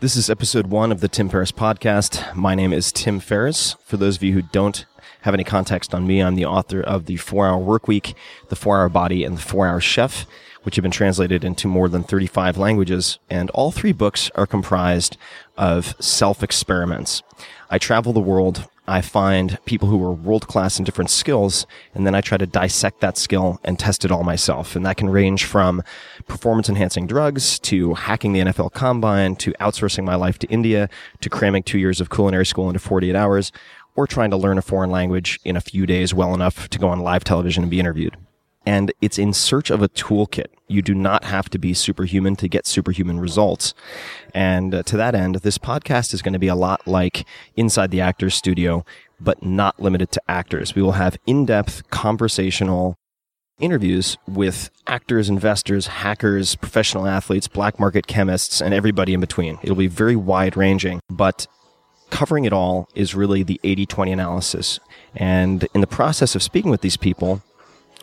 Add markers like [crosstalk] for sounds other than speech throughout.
This is episode one of the Tim Ferriss podcast. My name is Tim Ferriss. For those of you who don't have any context on me, I'm the author of The Four Hour Work Week, The Four Hour Body, and The Four Hour Chef, which have been translated into more than 35 languages. And all three books are comprised of self experiments. I travel the world I find people who are world class in different skills, and then I try to dissect that skill and test it all myself. And that can range from performance enhancing drugs to hacking the NFL combine to outsourcing my life to India to cramming two years of culinary school into 48 hours or trying to learn a foreign language in a few days well enough to go on live television and be interviewed and it's in search of a toolkit. You do not have to be superhuman to get superhuman results. And uh, to that end, this podcast is going to be a lot like Inside the Actors Studio, but not limited to actors. We will have in-depth conversational interviews with actors, investors, hackers, professional athletes, black market chemists, and everybody in between. It'll be very wide ranging, but covering it all is really the 80-20 analysis. And in the process of speaking with these people,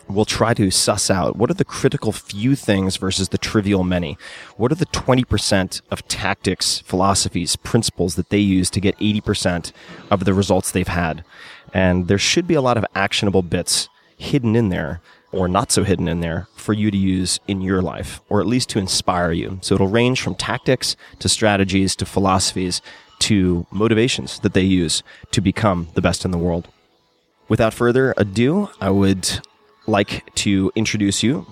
we'll try to suss out what are the critical few things versus the trivial many. What are the 20% of tactics, philosophies, principles that they use to get 80% of the results they've had? And there should be a lot of actionable bits hidden in there or not so hidden in there for you to use in your life or at least to inspire you. So it'll range from tactics to strategies to philosophies to motivations that they use to become the best in the world. Without further ado, I would like to introduce you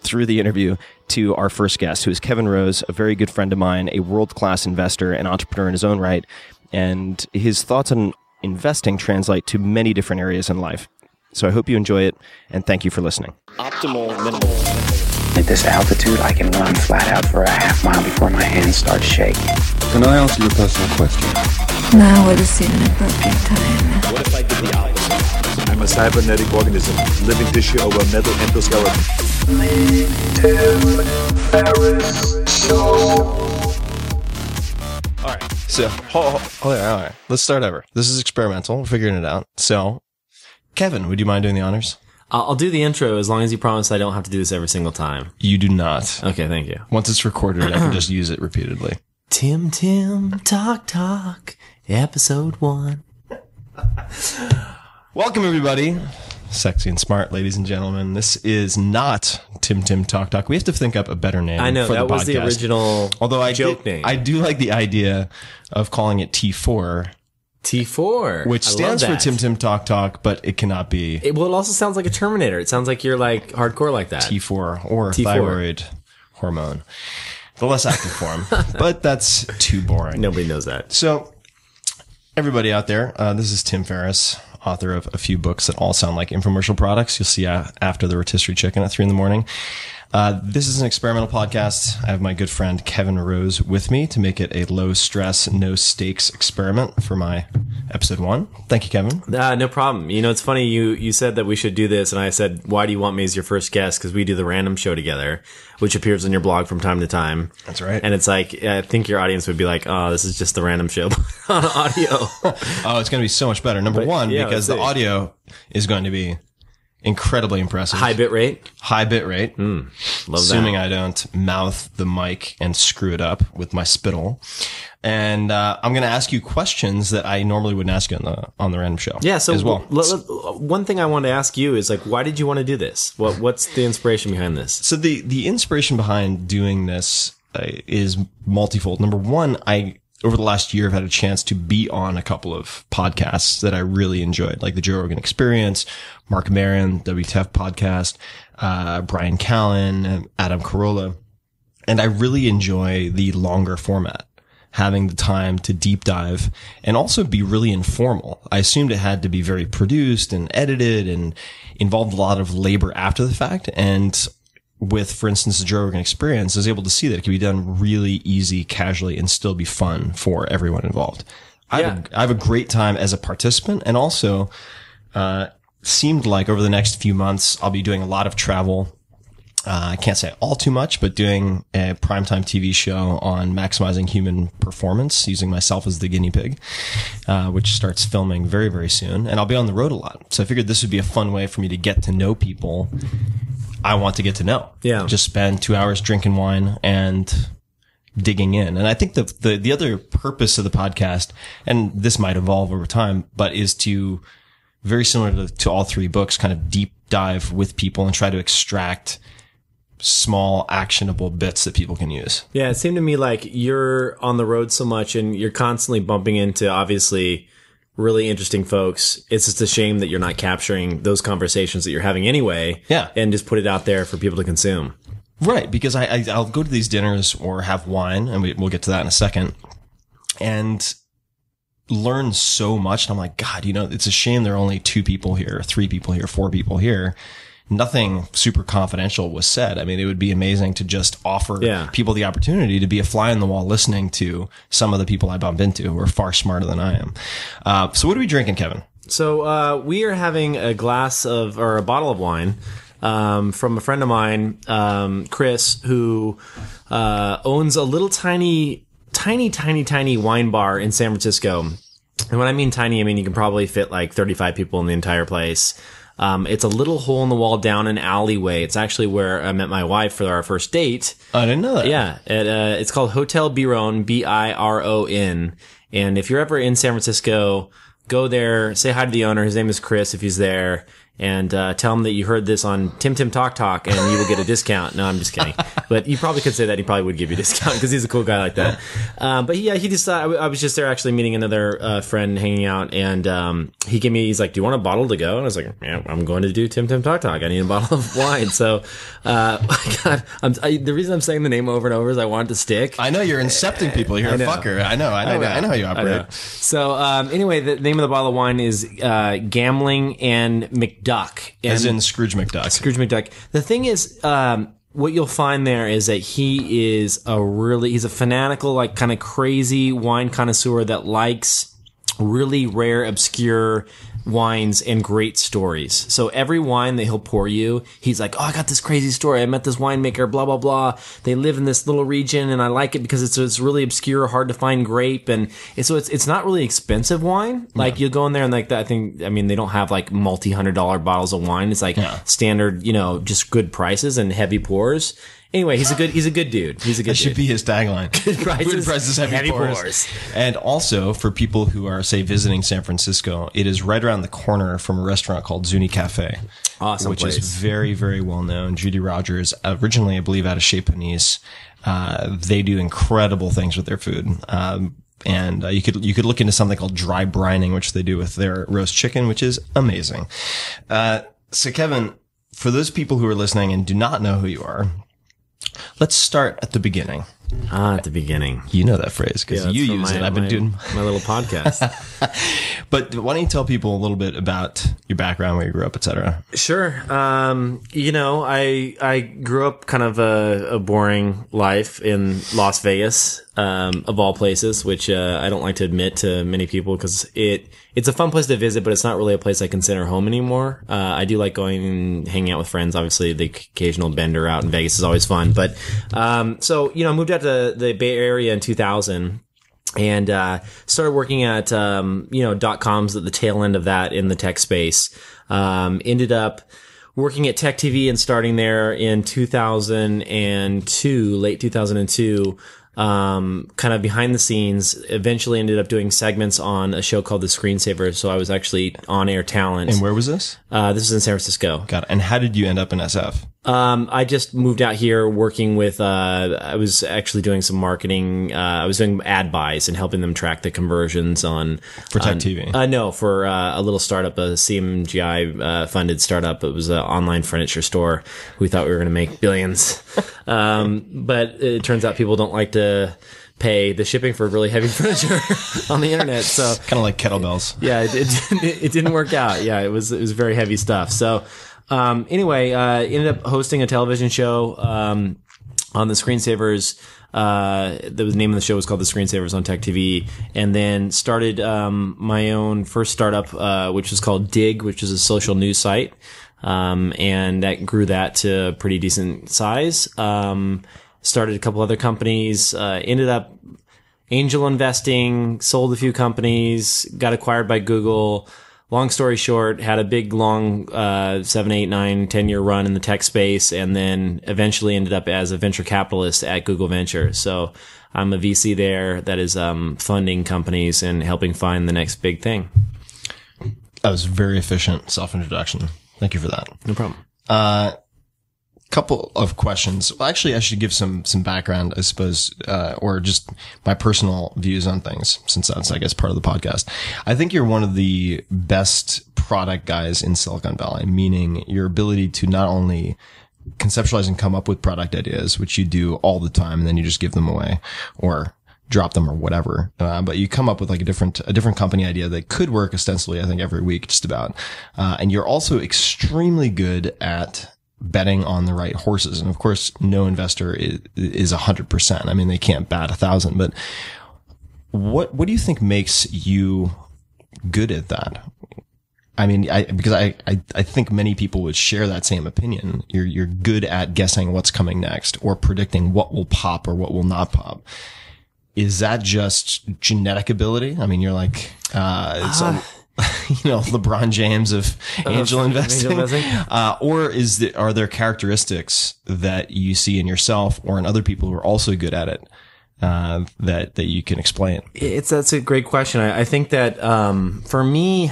through the interview to our first guest, who is Kevin Rose, a very good friend of mine, a world class investor and entrepreneur in his own right. And his thoughts on investing translate to many different areas in life. So I hope you enjoy it, and thank you for listening. Optimal minimal. At this altitude, I can run flat out for a half mile before my hands start shaking. Can I ask you a personal question? Now would seem an appropriate time. What if I did the opposite? I'm a cybernetic organism, living tissue over metal endoskeleton. All right. So, hold, hold, all right. Let's start over. This is experimental. We're figuring it out. So, Kevin, would you mind doing the honors? I'll, I'll do the intro as long as you promise I don't have to do this every single time. You do not. Okay, thank you. Once it's recorded, I can [clears throat] just use it repeatedly. Tim Tim Talk Talk, episode one. [laughs] Welcome, everybody. Sexy and smart, ladies and gentlemen. This is not Tim Tim Talk Talk. We have to think up a better name. I know for that the was the podcast. original Although I joke did- name. I do like the idea of calling it T4, T4, which I love stands for that. Tim Tim Talk Talk, but it cannot be It, well, it also sounds like a Terminator. It sounds like you're like hardcore like that. T4 or T4. thyroid hormone, the less active form. [laughs] but that's too boring. Nobody knows that. So, everybody out there, uh, this is Tim Ferriss, author of a few books that all sound like infomercial products. You'll see uh, after the rotisserie chicken at three in the morning. Uh, this is an experimental podcast. I have my good friend Kevin Rose with me to make it a low stress, no stakes experiment for my episode one. Thank you, Kevin. Uh, no problem. You know, it's funny. You you said that we should do this, and I said, "Why do you want me as your first guest?" Because we do the random show together, which appears on your blog from time to time. That's right. And it's like I think your audience would be like, "Oh, this is just the random show [laughs] on audio." [laughs] Oh, it's going to be so much better. Number one, yeah, because the audio is going to be incredibly impressive. High bit rate. high bit rate. Love assuming that. I don't mouth the mic and screw it up with my spittle. And uh, I'm going to ask you questions that I normally wouldn't ask you on the on the random show. Yeah. So as well. one thing I want to ask you is like, why did you want to do this? What What's the inspiration behind this? So the the inspiration behind doing this uh, is multifold. Number one, I over the last year I've had a chance to be on a couple of podcasts that I really enjoyed, like the Joe Rogan Experience, Marc Maron, WTF podcast, uh, Bryan Callen, Adam Carolla, and I really enjoy the longer format. Having the time to deep dive and also be really informal. I assumed it had to be very produced and edited and involved a lot of labor after the fact. And with, for instance, the Joe Rogan experience, I was able to see that it can be done really easy, casually, and still be fun for everyone involved. I, have a, I have a great time as a participant and also, uh, seemed like over the next few months, I'll be doing a lot of travel. Uh, I can't say all too much, but doing a primetime TV show on maximizing human performance using myself as the guinea pig, uh, which starts filming very, very soon. And I'll be on the road a lot. So I figured this would be a fun way for me to get to know people I want to get to know. Yeah. Just spend two hours drinking wine and digging in. And I think the, the, the other purpose of the podcast, and this might evolve over time, but is to very similar to, to all three books, kind of deep dive with people and try to extract small actionable bits that people can use. Yeah, it seemed to me like you're on the road so much and you're constantly bumping into obviously really interesting folks. It's just a shame that you're not capturing those conversations that you're having anyway. Yeah. And just put it out there for people to consume. Right, because I, I I'll go to these dinners or have wine, and we, we'll get to that in a second, and learn so much. And I'm like, God, you know, it's a shame there are only two people here, three people here, four people here. Nothing super confidential was said. I mean, it would be amazing to just offer Yeah. people the opportunity to be a fly on the wall listening to some of the people I bump into who are far smarter than I am. Uh, so what are we drinking, Kevin? So uh, we are having a glass of or a bottle of wine um, from a friend of mine, um, Chris, who uh, owns a little tiny, tiny, tiny, tiny wine bar in San Francisco. And when I mean tiny, I mean you can probably fit like 35 people in the entire place. Um, it's a little hole in the wall down an alleyway. It's actually where I met my wife for our first date. I didn't know that. Yeah, it, uh, it's called Hotel Biron, B I R O N. And if you're ever in San Francisco, go there, say hi to the owner. His name is Chris if he's there. And uh, tell him that you heard this on Tim Tim Talk Talk, and you will get a discount. No, I'm just kidding. But you probably could say that he probably would give you a discount because he's a cool guy like that. Um, but yeah, he just uh, I w- I was just there actually meeting another uh, friend, hanging out, and um, he gave me. He's like, "Do you want a bottle to go?" And I was like, "Yeah, I'm going to do Tim Tim Talk Talk. I need a bottle of [laughs] wine." So, uh, [laughs] God, I'm, I, the reason I'm saying the name over and over is I want it to stick. I know you're incepting people. You're I a know. fucker. I know. I know. I know, how you operate. So um, anyway, the name of the bottle of wine is uh, Gambling and And As in Scrooge McDuck. Scrooge McDuck. The thing is, um, what you'll find there is that he is a really he's a fanatical, like kind of crazy wine connoisseur that likes really rare, obscure wines and great stories. So every wine that he'll pour you, he's like, "Oh, I got this crazy story. I met this winemaker. Blah blah blah. They live in this little region, and I like it because it's it's really obscure, hard to find grape, and it's, so it's it's not really expensive wine. Like you go in there and like that. I think I mean they don't have like multi hundred dollar bottles of wine. It's like standard, you know, just good prices and heavy pours. Anyway, he's a good he's a good dude. He's a good dude. That should dude. be his tagline. [laughs] Good prices, prices, heavy, heavy pours. pours. And also for people who are, say, visiting San Francisco, it is right around the corner from a restaurant called Zuni Cafe, Awesome which place. is very, very well known. Judy Rodgers, originally, I believe, out of Chez Panisse. Uh, they do incredible things with their food. Um, and uh, you could you could look into something called dry brining, which they do with their roast chicken, which is amazing. Uh, so, Kevin, for those people who are listening and do not know who you are, let's start at the beginning. Ah, at the beginning. You know that phrase because Yeah, you use my- it. I've been my- doing. my little [laughs] podcast. But why don't you tell people a little bit about your background, where you grew up, etc. Sure. Um, you know, I I grew up kind of a, a boring life in Las Vegas, um, of all places, which uh, I don't like to admit to many people because it it's a fun place to visit, but it's not really a place I consider home anymore. Uh, I do like going and hanging out with friends. Obviously, the occasional bender out in Vegas is always fun. But um, so you know, I moved out to the Bay Area in 2000 and uh, started working at um, you know dot coms at the tail end of that in the tech space. Um, ended up working at Tech TV and starting there in 2002, late 2002. Um, kind of behind the scenes. Eventually, ended up doing segments on a show called The Screensaver. So I was actually on air talent. And where was this? uh, this is in San Francisco. Got it. And how did you end up in SF? Um, I just moved out here working with, uh, I was actually doing some marketing. Uh, I was doing ad buys and helping them track the conversions on. For Tech on- TV? Uh, no, for, uh, a little startup, a CMGI, uh, funded startup. It was an online furniture store. We thought we were going to make billions. [laughs] um, but it turns out people don't like to pay the shipping for really heavy [laughs] furniture on the internet. So, [laughs] Kind of like kettlebells. yeah, it, it, it didn't work out. Yeah, it was it was very heavy stuff. So um, anyway, uh, ended up hosting a television show um, on the Screensavers. Uh, the name of the show was called The Screensavers on Tech TV, and then started um, my own first startup, uh, which was called Digg, which is a social news site, um, and that grew that to a pretty decent size. Um, started a couple other companies. Uh, ended up angel investing, sold a few companies, got acquired by Google, long story short, had a big, long, uh, seven, eight, nine, ten year run in the tech space, and then eventually ended up as a venture capitalist at Google Venture. So I'm a VC there that is um, funding companies and helping find the next big thing. That was very efficient self introduction. Thank you for that. No problem. Uh, couple of questions. Well, actually, I should give some some background, I suppose, uh, or just my personal views on things, since that's, I guess, part of the podcast. I think you're one of the best product guys in Silicon Valley, meaning your ability to not only conceptualize and come up with product ideas, which you do all the time, and then you just give them away, or drop them or whatever. Uh, but you come up with like a different, a different company idea that could work ostensibly, I think every week, just about. Uh, and you're also extremely good at betting on the right horses. And of course, no investor is, a hundred percent. I mean, they can't bat a thousand, but what, what do you think makes you good at that? I mean, I, because I, I, I think many people would share that same opinion. You're, you're good at guessing what's coming next or predicting what will pop or what will not pop. Is that just genetic ability? I mean, you're like, uh, it's a, [laughs] you know, LeBron James of angel investing, investing. Uh, or is the, are there characteristics that you see in yourself or in other people who are also good at it? Uh, that, that you can explain. It's that's a great question. I, I think that um, for me,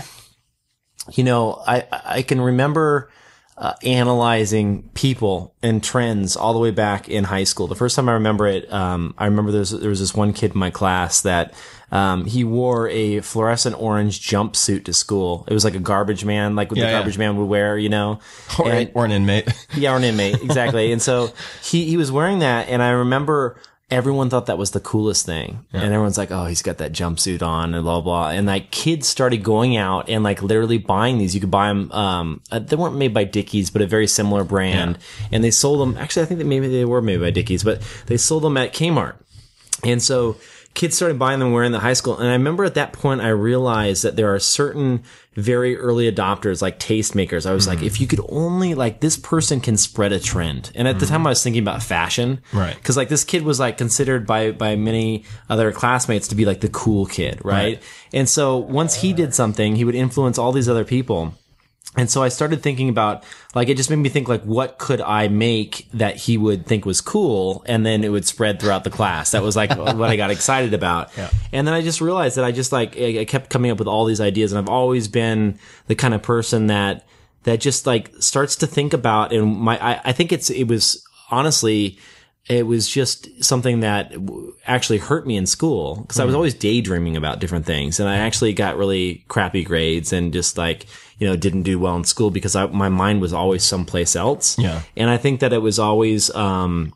you know, I I can remember uh, analyzing people and trends all the way back in high school. The first time I remember it, um, I remember there was, there was this one kid in my class that um, he wore a fluorescent orange jumpsuit to school. It was like a garbage man, like what Yeah, the yeah. garbage man would wear, you know. [laughs] Or, And- or an inmate. [laughs] yeah, or an inmate, exactly. and so he he was wearing that, and I remember everyone thought that was the coolest thing, and everyone's like, "Oh, he's got that jumpsuit on," and blah blah. And like kids started going out and like literally buying these. You could buy them. Um, uh, they weren't made by Dickies, but a very similar brand, and they sold them. Actually, I think that maybe they were made by Dickies, but they sold them at Kmart. And so kids started buying them wearing the high school. And I remember at that point, I realized that there are certain very early adopters, like tastemakers. I was like, if you could only like this person can spread a trend. And at the time I was thinking about fashion. Right. Cause like this kid was like considered by, by many other classmates to be like the cool kid. Right. And so once he did something, he would influence all these other people. And so I started thinking about, like, it just made me think, like, what could I make that he would think was cool? And then it would spread throughout the class. That was like [laughs] what I got excited about. And then I just realized that I just like, I I kept coming up with all these ideas and I've always been the kind of person that, that just like starts to think about and my, I, I think it's, it was honestly, it was just something that actually hurt me in school because I was always daydreaming about different things and I actually got really crappy grades and just like, you know, didn't do well in school because I, my mind was always someplace else. Yeah. And I think that it was always, um,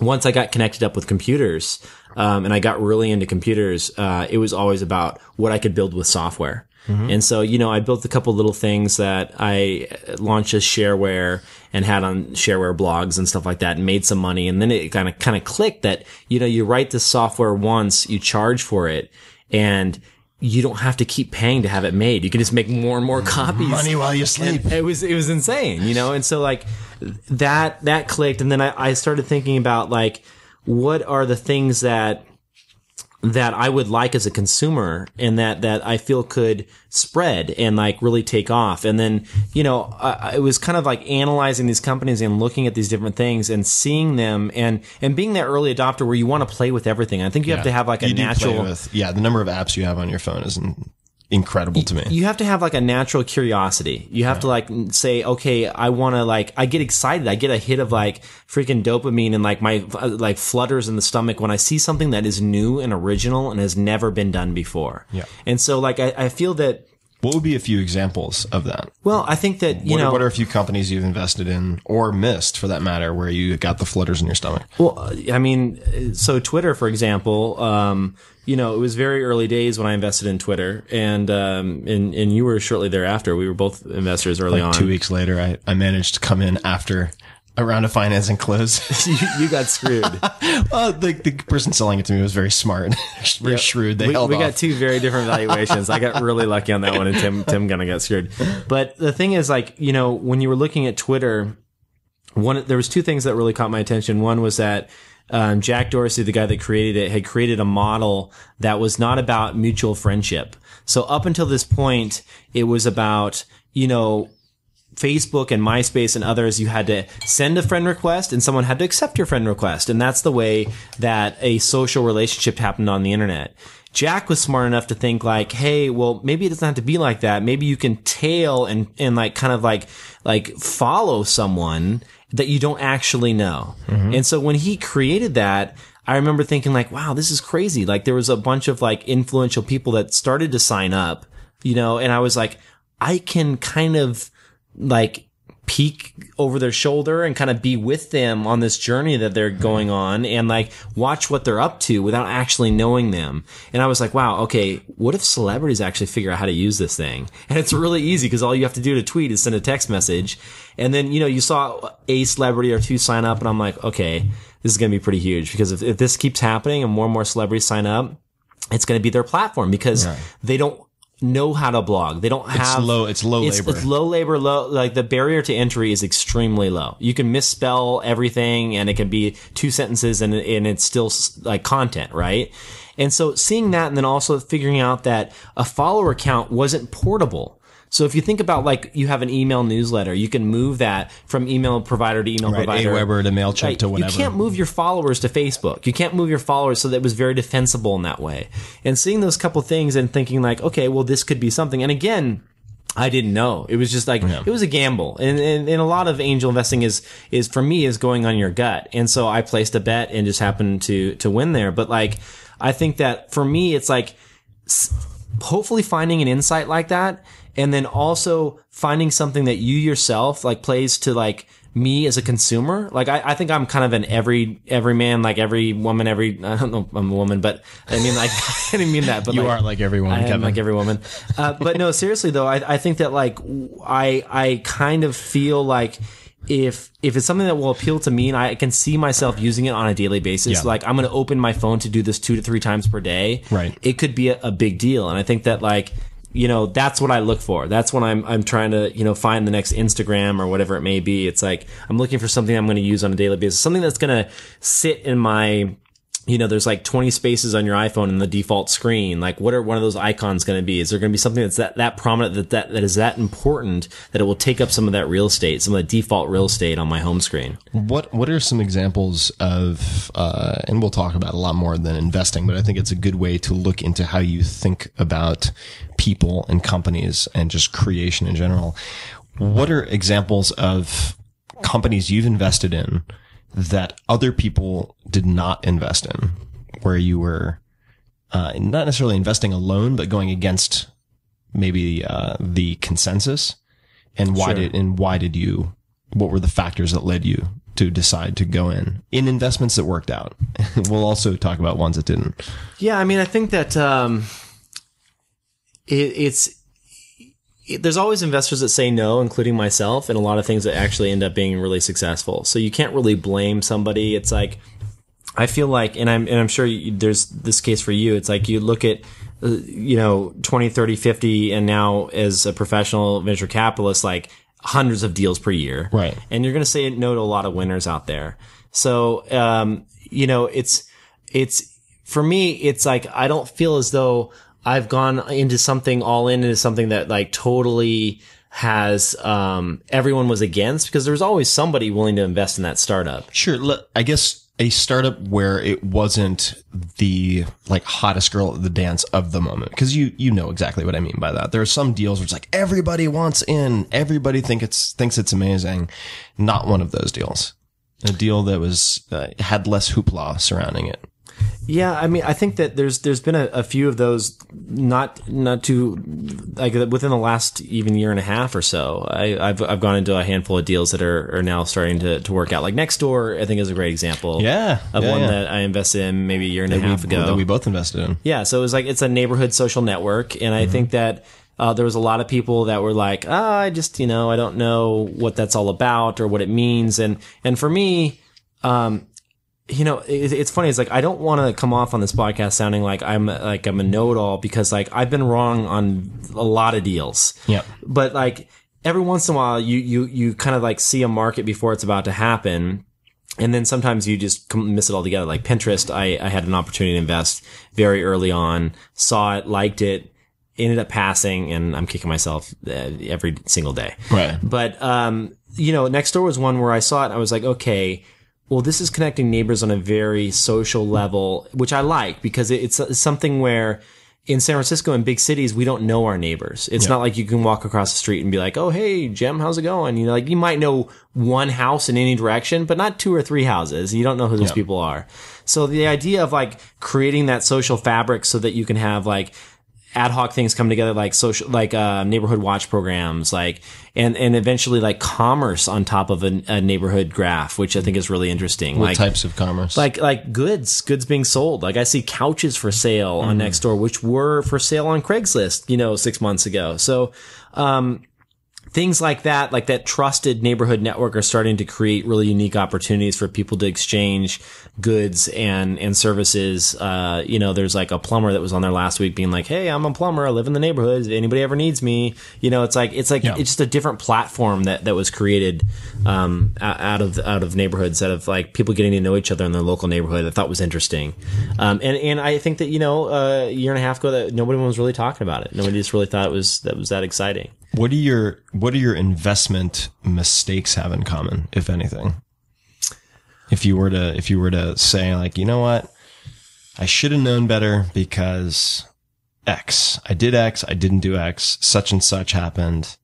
once I got connected up with computers, um, and I got really into computers, uh, it was always about what I could build with software. Mm-hmm. And so, you know, I built a couple little things that I uh, launched as shareware and had on shareware blogs and stuff like that and made some money. And then it kind of, kind of clicked that, you know, you write the software once, you charge for it and you don't have to keep paying to have it made. You can just make more and more mm-hmm. copies. Money while you sleep. And it was it was insane, you know. And so like that that clicked, and then I, I started thinking about like what are the things that that I would like as a consumer and that, that I feel could spread and like really take off. And then, you know, I, was kind of like analyzing these companies and looking at these different things and seeing them and, and being that early adopter where you want to play with everything. I think you have to have like a You natural, with- yeah, the number of apps you have on your phone is in- incredible to me. you have to have like a natural curiosity. You have to like say, okay, I want to like, I get excited. I get a hit of like freaking dopamine and like my uh, like flutters in the stomach when I see something that is new and original and has never been done before. Yeah. And so like, I, I feel that, What would be a few examples of that? well, I think that, you what, know, are, what are a few companies you've invested in or missed for that matter where you got the flutters in your stomach? Well, I mean, so Twitter, for example, um, you know, it was very early days when I invested in Twitter, and um, and and you were shortly thereafter. We were both investors early on. Two weeks later, I, I managed to come in after a round of financing close. [laughs] you, you got screwed. [laughs] well, the, the person selling it to me was very smart, [laughs] very shrewd. They we, held we off. got two very different valuations. I got really lucky on that one, and Tim Tim kind of got screwed. But the thing is, like you know, when you were looking at Twitter, one there was two things that really caught my attention. One was that um, Jack Dorsey, the guy that created it, had created a model that was not about mutual friendship. So up until this point, it was about, you know, Facebook and MySpace and others, you had to send a friend request and someone had to accept your friend request. And that's the way that a social relationship happened on the internet. Jack was smart enough to think like, hey, well, maybe it doesn't have to be like that. Maybe you can tail and, and like kind of like, like follow someone that you don't actually know. Mm-hmm. And so when he created that, I remember thinking like, wow, this is crazy. Like there was a bunch of like influential people that started to sign up, you know, and I was like, I can kind of like peek over their shoulder and kind of be with them on this journey that they're going mm-hmm. on and like watch what they're up to without actually knowing them. And I was like, wow, okay, what if celebrities actually figure out how to use this thing? [laughs] And it's really easy because all you have to do to tweet is send a text message. And then, you know, you saw a celebrity or two sign up and I'm like, okay, this is going to be pretty huge because if, if this keeps happening and more and more celebrities sign up, it's going to be their platform because they don't know how to blog. They don't have it's low- it's low it's, labor. It's low labor, low like the barrier to entry is extremely low. You can misspell everything and it can be two sentences and and it's still like content, right? And so seeing that and then also figuring out that a follower count wasn't portable. So if you think about like you have an email newsletter, you can move that from email provider to email Right, provider. Aweber to MailChimp Right. to whatever. You can't move your followers to Facebook. You can't move your followers so that it was very defensible in that way. And seeing those couple things and thinking like, okay, well, this could be something. And again, I didn't know. It was just like it was a gamble, and, and and a lot of angel investing is is for me is going on your gut. And so I placed a bet and just happened to to win there. But like I think that for me, it's like hopefully finding an insight like that and then also finding something that you yourself like plays to like me as a consumer like I, I think i'm kind of an every every man like every woman every [laughs] i don't know i'm a woman but i mean like [laughs] i didn't mean that but You like, are like every woman, I am Kevin. like every woman uh, but no seriously though I, I think that like i i kind of feel like if if it's something that will appeal to me and I can see myself using it on a daily basis, Yeah. like I'm going to open my phone to do this two to three times per day, Right. It could be a, a big deal, and I think that like you know that's what I look for. That's when I'm I'm trying to you know find the next Instagram or whatever it may be. It's like I'm looking for something I'm going to use on a daily basis, something that's going to sit in my you know, there's like 20 spaces on your iPhone in the default screen. Like, what are one of those icons going to be? Is there going to be something that's that, that prominent, that, that, that is that important that it will take up some of that real estate, some of the default real estate on my home screen? What What are some examples of? Uh, and we'll talk about a lot more than investing, but I think it's a good way to look into how you think about people and companies and just creation in general. What are examples of companies you've invested in that other people did not invest in, where you were uh, not necessarily investing alone, but going against maybe uh, the consensus? And why Sure. did and why did you? What were the factors that led you to decide to go in in investments that worked out? [laughs] we'll also talk about ones that didn't. Yeah, I mean, I think that um, it, it's it, there's always investors that say no, including myself, and a lot of things that actually end up being really successful. So you can't really blame somebody. It's like I feel like, and I'm and I'm sure you, there's this case for you. It's like you look at uh, you know 20, 30, 50, and now as a professional venture capitalist, like hundreds of deals per year, Right. And you're going to say no to a lot of winners out there. So um, you know, it's it's for me, it's like I don't feel as though I've gone into something all in into something that like totally has um everyone was against because there's always somebody willing to invest in that startup. Sure. I guess a startup where it wasn't the like hottest girl at the dance of the moment. Cause you, you know exactly what I mean by that. There are some deals where it's like everybody wants in, everybody think it's, thinks it's amazing. Not one of those deals. A deal that was, uh, had less hoopla surrounding it. Yeah, I mean, I think that there's there's been a, a few of those, not not too like within the last even year and a half or so. I, I've I've gone into a handful of deals that are, are now starting to, to work out. Like Nextdoor, I think is a great example. Yeah, of yeah, one yeah. that I invested in maybe a year and a half we, ago. that we both invested in. Yeah, so it was like it's a neighborhood social network, and I think that uh, there was a lot of people that were like, ah, I just you know I don't know what that's all about or what it means, and and for me, um, you know, it's funny. It's like I don't want to come off on this podcast sounding like I'm like I'm a know-it-all because like I've been wrong on a lot of deals. Yep. But like every once in a while, you you you kind of like see a market before it's about to happen. and then sometimes you just miss it all together. Like Pinterest, I, I had an opportunity to invest very early on, saw it, liked it, ended up passing, and I'm kicking myself uh, every single day. Right. But um, you know, Nextdoor was one where I saw it. and I was like, okay, well, this is connecting neighbors on a very social level, which I like because it's, something where in San Francisco and big cities, we don't know our neighbors. It's not like you can walk across the street and be like, "Oh, hey, Jim, how's it going?" You know, like you might know one house in any direction, but not two or three houses. You don't know who those people are. So the idea of like creating that social fabric so that you can have like ad hoc things come together like social like uh, neighborhood watch programs like and and eventually like commerce on top of a, a neighborhood graph which i think is really interesting. What like types of commerce? like like goods goods being sold. Like i see couches for sale on Nextdoor which were for sale on craigslist you know six months ago. So um things like that like that trusted neighborhood network are starting to create really unique opportunities for people to exchange goods and and services. Uh you know there's like a plumber that was on there last week being like hey i'm a plumber. I live in the neighborhood if anybody ever needs me? You know it's like it's like Yeah. it's just a different platform that that was created um out of out of neighborhoods out of like people getting to know each other in their local neighborhood i thought was interesting. Um and and i think that you know uh, a year and a half ago that nobody was really talking about it. Nobody just really thought it was that was that exciting what do your what do your investment mistakes have in common, if anything? If you were to if you were to say like, you know what, I should have known better because X. I did X. I didn't do X. Such and such happened.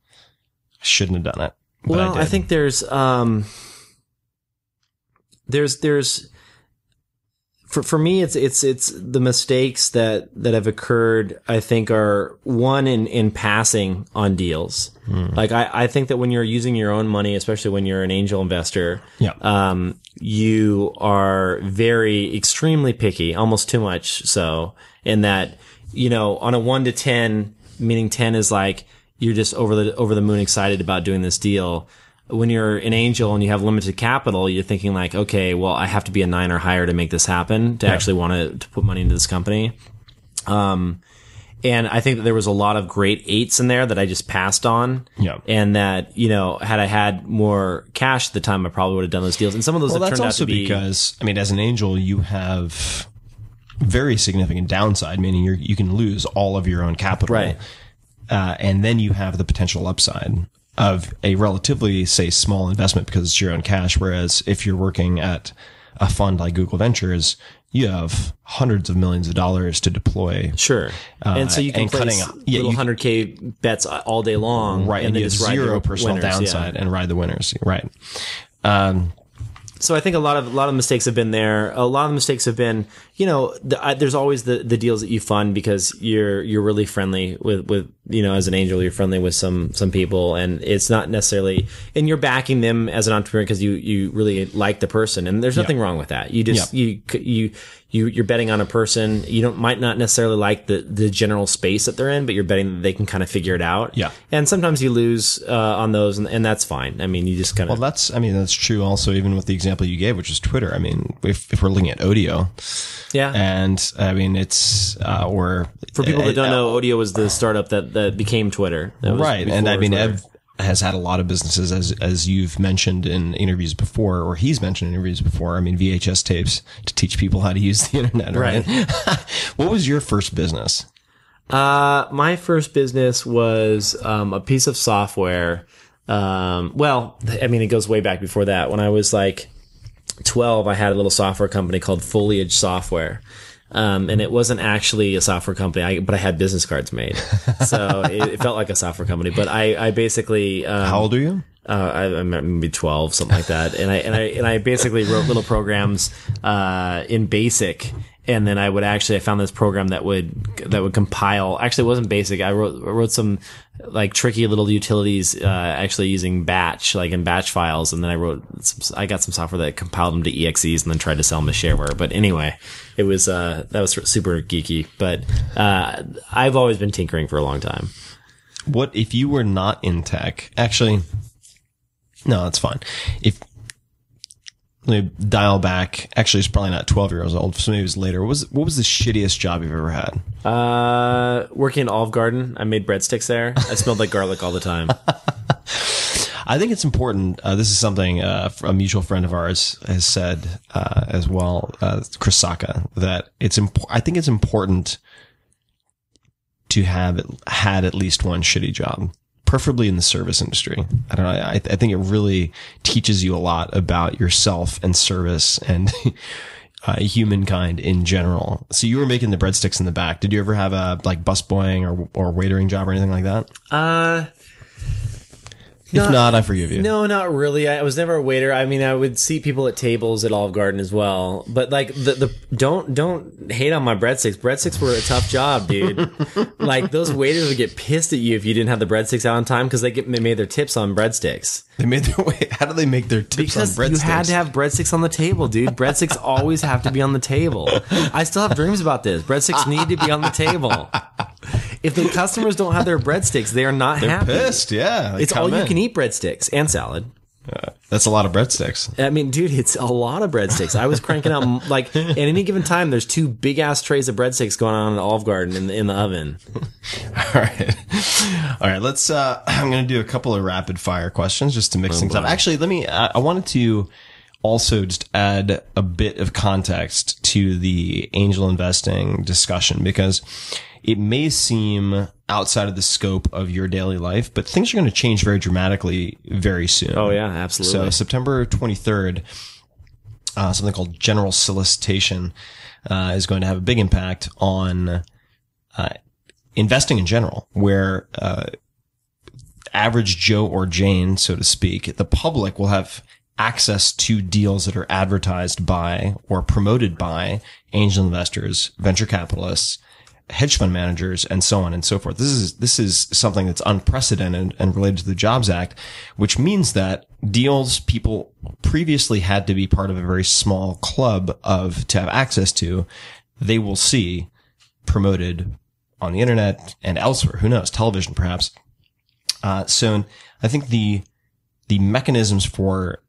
I shouldn't have done it. Well, I, I, think there's um there's there's for for me it's it's it's the mistakes that that have occurred I think are one in in passing on deals. Like I I think that when you're using your own money, especially when you're an angel investor, Yeah. um you are very extremely picky, almost too much so in that you know on a 1 to 10 meaning 10 is like you're just over the over the moon excited about doing this deal when you're an angel and you have limited capital you're thinking like okay well i have to be a 9 or higher to make this happen to actually want to, to put money into this company um and I think that there was a lot of great eights in there that I just passed on. Yeah. And that, you know, had I had more cash at the time, I probably would have done those deals. And some of those Well, have that's turned out to be because I mean, as an angel, you have very significant downside, meaning you you can lose all of your own capital, Right. Uh, and then you have the potential upside of a relatively, say, small investment because it's your own cash. Whereas if you're working at a fund like Google Ventures, you have hundreds of millions of dollars to deploy. Sure. and so you can Uh, place cutting- yeah, little you- 100K bets all day long. Right, and, and then you have just ride your zero personal winners, yeah. downside and ride the winners. Right. Um, so I think a lot of a lot of mistakes have been there. A lot of mistakes have been, you know, the, I, there's always the, the deals that you fund because you're you're really friendly with with you know as an angel you're friendly with some some people and it's not necessarily and you're backing them as an entrepreneur because you you really like the person and there's nothing wrong with that. You just you you you you're betting on a person. You don't might not necessarily like the the general space that they're in, but you're betting that they can kind of figure it out. Yeah. and sometimes you lose uh, on those and, and that's fine. I mean, you just kind of Well, that's, I mean, that's true also, even with the example you gave, which is Twitter. I mean, if, if we're looking at Odeo, yeah. and I mean, it's, uh, or For people that don't uh, know, Odeo was the startup that, that became Twitter. That right. And I mean, Ev has had a lot of businesses as, as you've mentioned in interviews before, or he's mentioned in interviews before. I mean, VHS tapes to teach people how to use the internet, right? [laughs] what was your first business? Uh, my first business was um, a piece of software. Um, well, I mean, it goes way back before that. When I was like 12, I had a little software company called Foliage Software. Um, and it wasn't actually a software company, I, but I had business cards made. [laughs] So it, it felt like a software company. But I, I basically, um, How old are you? uh, I, I'm maybe 12, something like that. And I, and I, and I basically wrote little programs, uh, in basic. And then I would actually, I found this program that would, that would compile, actually it wasn't basic. I wrote, I wrote some like tricky little utilities, uh, actually using batch, like in batch files. And then I wrote some, I got some software that compiled them to EXEs and then tried to sell them as shareware. But anyway, it was, uh, that was super geeky, but, uh, I've always been tinkering for a long time. What if you were not in tech? Actually, no, that's fine. If let me dial back. Actually, it's probably not twelve years old. So maybe it was later. What was what was the shittiest job you've ever had? Uh, working in Olive Garden, I made breadsticks there. I smelled like garlic all the time. [laughs] I think it's important. Uh, this is something uh, a mutual friend of ours has said uh, as well, uh, Chris Sacca, that it's imp- I think it's important to have had at least one shitty job, preferably in the service industry. I don't know. I, I think it really teaches you a lot about yourself and service and [laughs] uh, humankind in general. So you were making the breadsticks in the back. Did you ever have a like busboying or or waitering job or anything like that? Uh, If Not- I forgive you. No, not really. I was never a waiter. I mean, I would see people at tables at Olive Garden as well. But like the the don't don't hate on my breadsticks. Breadsticks were a tough job, dude. [laughs] like those waiters would get pissed at you if you didn't have the breadsticks out on time because they get they made their tips on breadsticks. They made their way. [laughs] How do they make their tips Because on breadsticks? you had to have breadsticks on the table, dude. Breadsticks [laughs] always have to be on the table. I still have dreams about this. Breadsticks need to be on the table. If the customers don't have their breadsticks, they are not They're happy. pissed. Yeah, It's all you in. can eat breadsticks and salad. That's a lot of breadsticks. I mean, dude, it's a lot of breadsticks. I was cranking out like at any given time. There's two big ass trays of breadsticks going on in the Olive Garden in the, in the oven. [laughs] All right. All right. Let's, uh, [clears throat] I'm going to do a couple of rapid fire questions just to mix things up. Actually, let me, I, I wanted to also just add a bit of context to the angel investing discussion because it may seem outside of the scope of your daily life, but things are going to change very dramatically very soon. Oh yeah, absolutely. So September 23rd, uh, something called general solicitation uh, is going to have a big impact on uh, investing in general, where uh, average Joe or Jane, so to speak, the public will have access to deals that are advertised by or promoted by angel investors, venture capitalists, hedge fund managers, and so on and so forth. This is this is something that's unprecedented and related to the Jobs Act, which means that deals people previously had to be part of a very small club of to have access to, they will see promoted on the internet and elsewhere. Who knows? Television, perhaps. Uh, so I think the the mechanisms for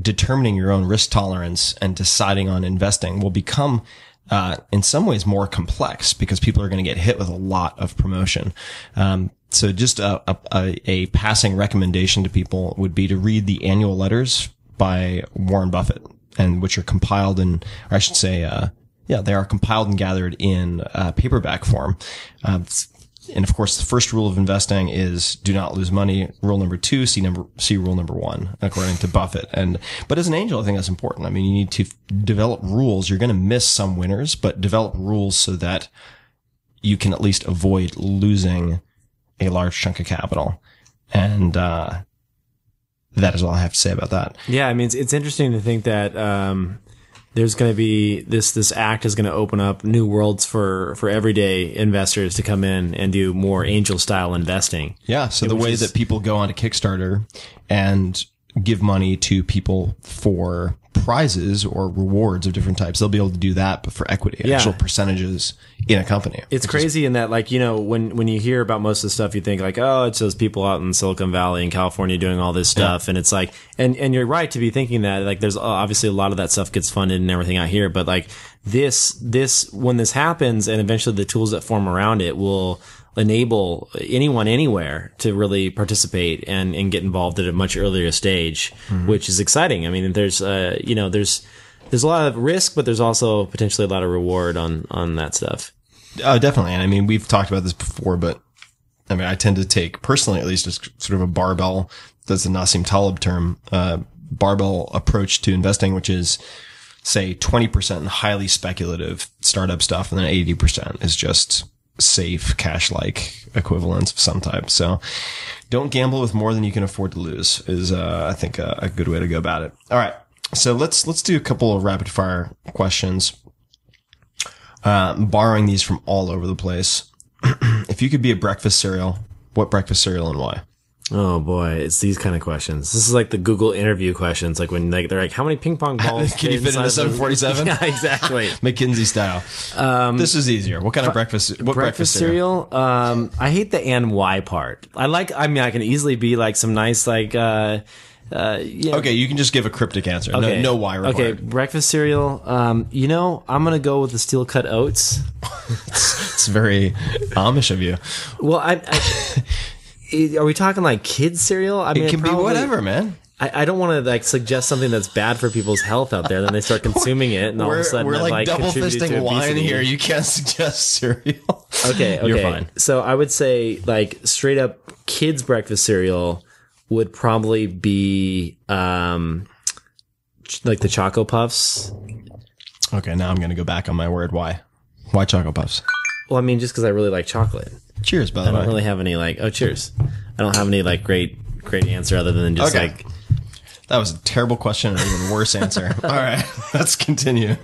determining your own risk tolerance and deciding on investing will become uh, in some ways more complex because people are going to get hit with a lot of promotion. Um, so just a, a, a, passing recommendation to people would be to read the annual letters by Warren Buffett and which are compiled in, or I should say, uh, yeah, they are compiled and gathered in uh, paperback form. Uh, and of course, the first rule of investing is do not lose money. Rule number two, see number, see rule number one, according to Buffett. And, but as an angel, I think that's important. I mean, you need to develop rules. You're going to miss some winners, but develop rules so that you can at least avoid losing a large chunk of capital. And, uh, that is all I have to say about that. Yeah, I mean, it's, it's interesting to think that um, there's going to be this this act is going to open up new worlds for for everyday investors to come in and do more angel style investing. Yeah. So the way is- that people go on a Kickstarter and give money to people for prizes or rewards of different types, they'll be able to do that, but for equity, Yeah. actual percentages in a company. It's crazy in that, like, you know, when, when you hear about most of the stuff, you think like, oh, it's those people out in Silicon Valley and California doing all this stuff. And it's like, and, and you're right to be thinking that, like, there's uh, obviously a lot of that stuff gets funded and everything out here. But like this, this, when this happens and eventually the tools that form around it will enable anyone anywhere to really participate and, and get involved at a much earlier stage, which is exciting. I mean, there's, uh, you know, there's, there's a lot of risk, but there's also potentially a lot of reward on, on that stuff. Oh, definitely. And I mean, we've talked about this before, but I mean, I tend to take personally, at least, as sort of a barbell. That's the Nassim Taleb term, uh, barbell approach to investing, which is say 20% in highly speculative startup stuff. And then 80% is just safe cash like equivalents of some type. So don't gamble with more than you can afford to lose is, uh, I think a, a good way to go about it. All right. So let's, let's do a couple of rapid fire questions uh, borrowing these from all over the place. [clears throat] if you could be a breakfast cereal, what breakfast cereal and why? Oh boy, it's these kind of questions. This is like the Google interview questions, like when like, they're like, "How many ping pong [laughs] balls Can you fit in a inside of 747? [laughs] Yeah, exactly. [laughs] McKinsey style. this is easier. What kind of breakfast? What Um, breakfast cereal. Um, I hate the and why part. I like. I mean, I can easily be like some nice like. uh uh, you know, Okay, you can just give a cryptic answer. No, no why required. Okay, breakfast cereal. Um, you know, I'm gonna go with the steel cut oats. It's very Amish of you. Well, I i- are we talking like kids cereal? I mean, it can probably- be whatever, man. I, I don't want to like suggest something that's bad for people's health out there. Then they start [laughs] consuming it, and all of a sudden, we're like, like double fisting wine here. You can't [laughs] suggest cereal. Okay, okay. You're fine. So I would say like straight up kids breakfast cereal would probably be um ch- like the Choco Puffs. Okay, now I'm gonna go back on my word. Why? Why Choco Puffs? Well, I mean, just because I really like chocolate. Cheers, by the I don't really have any like. Oh, cheers. I don't have any like great great answer other than just Okay. like. That was a terrible question and an even worse answer. [laughs] All right, [laughs] let's continue.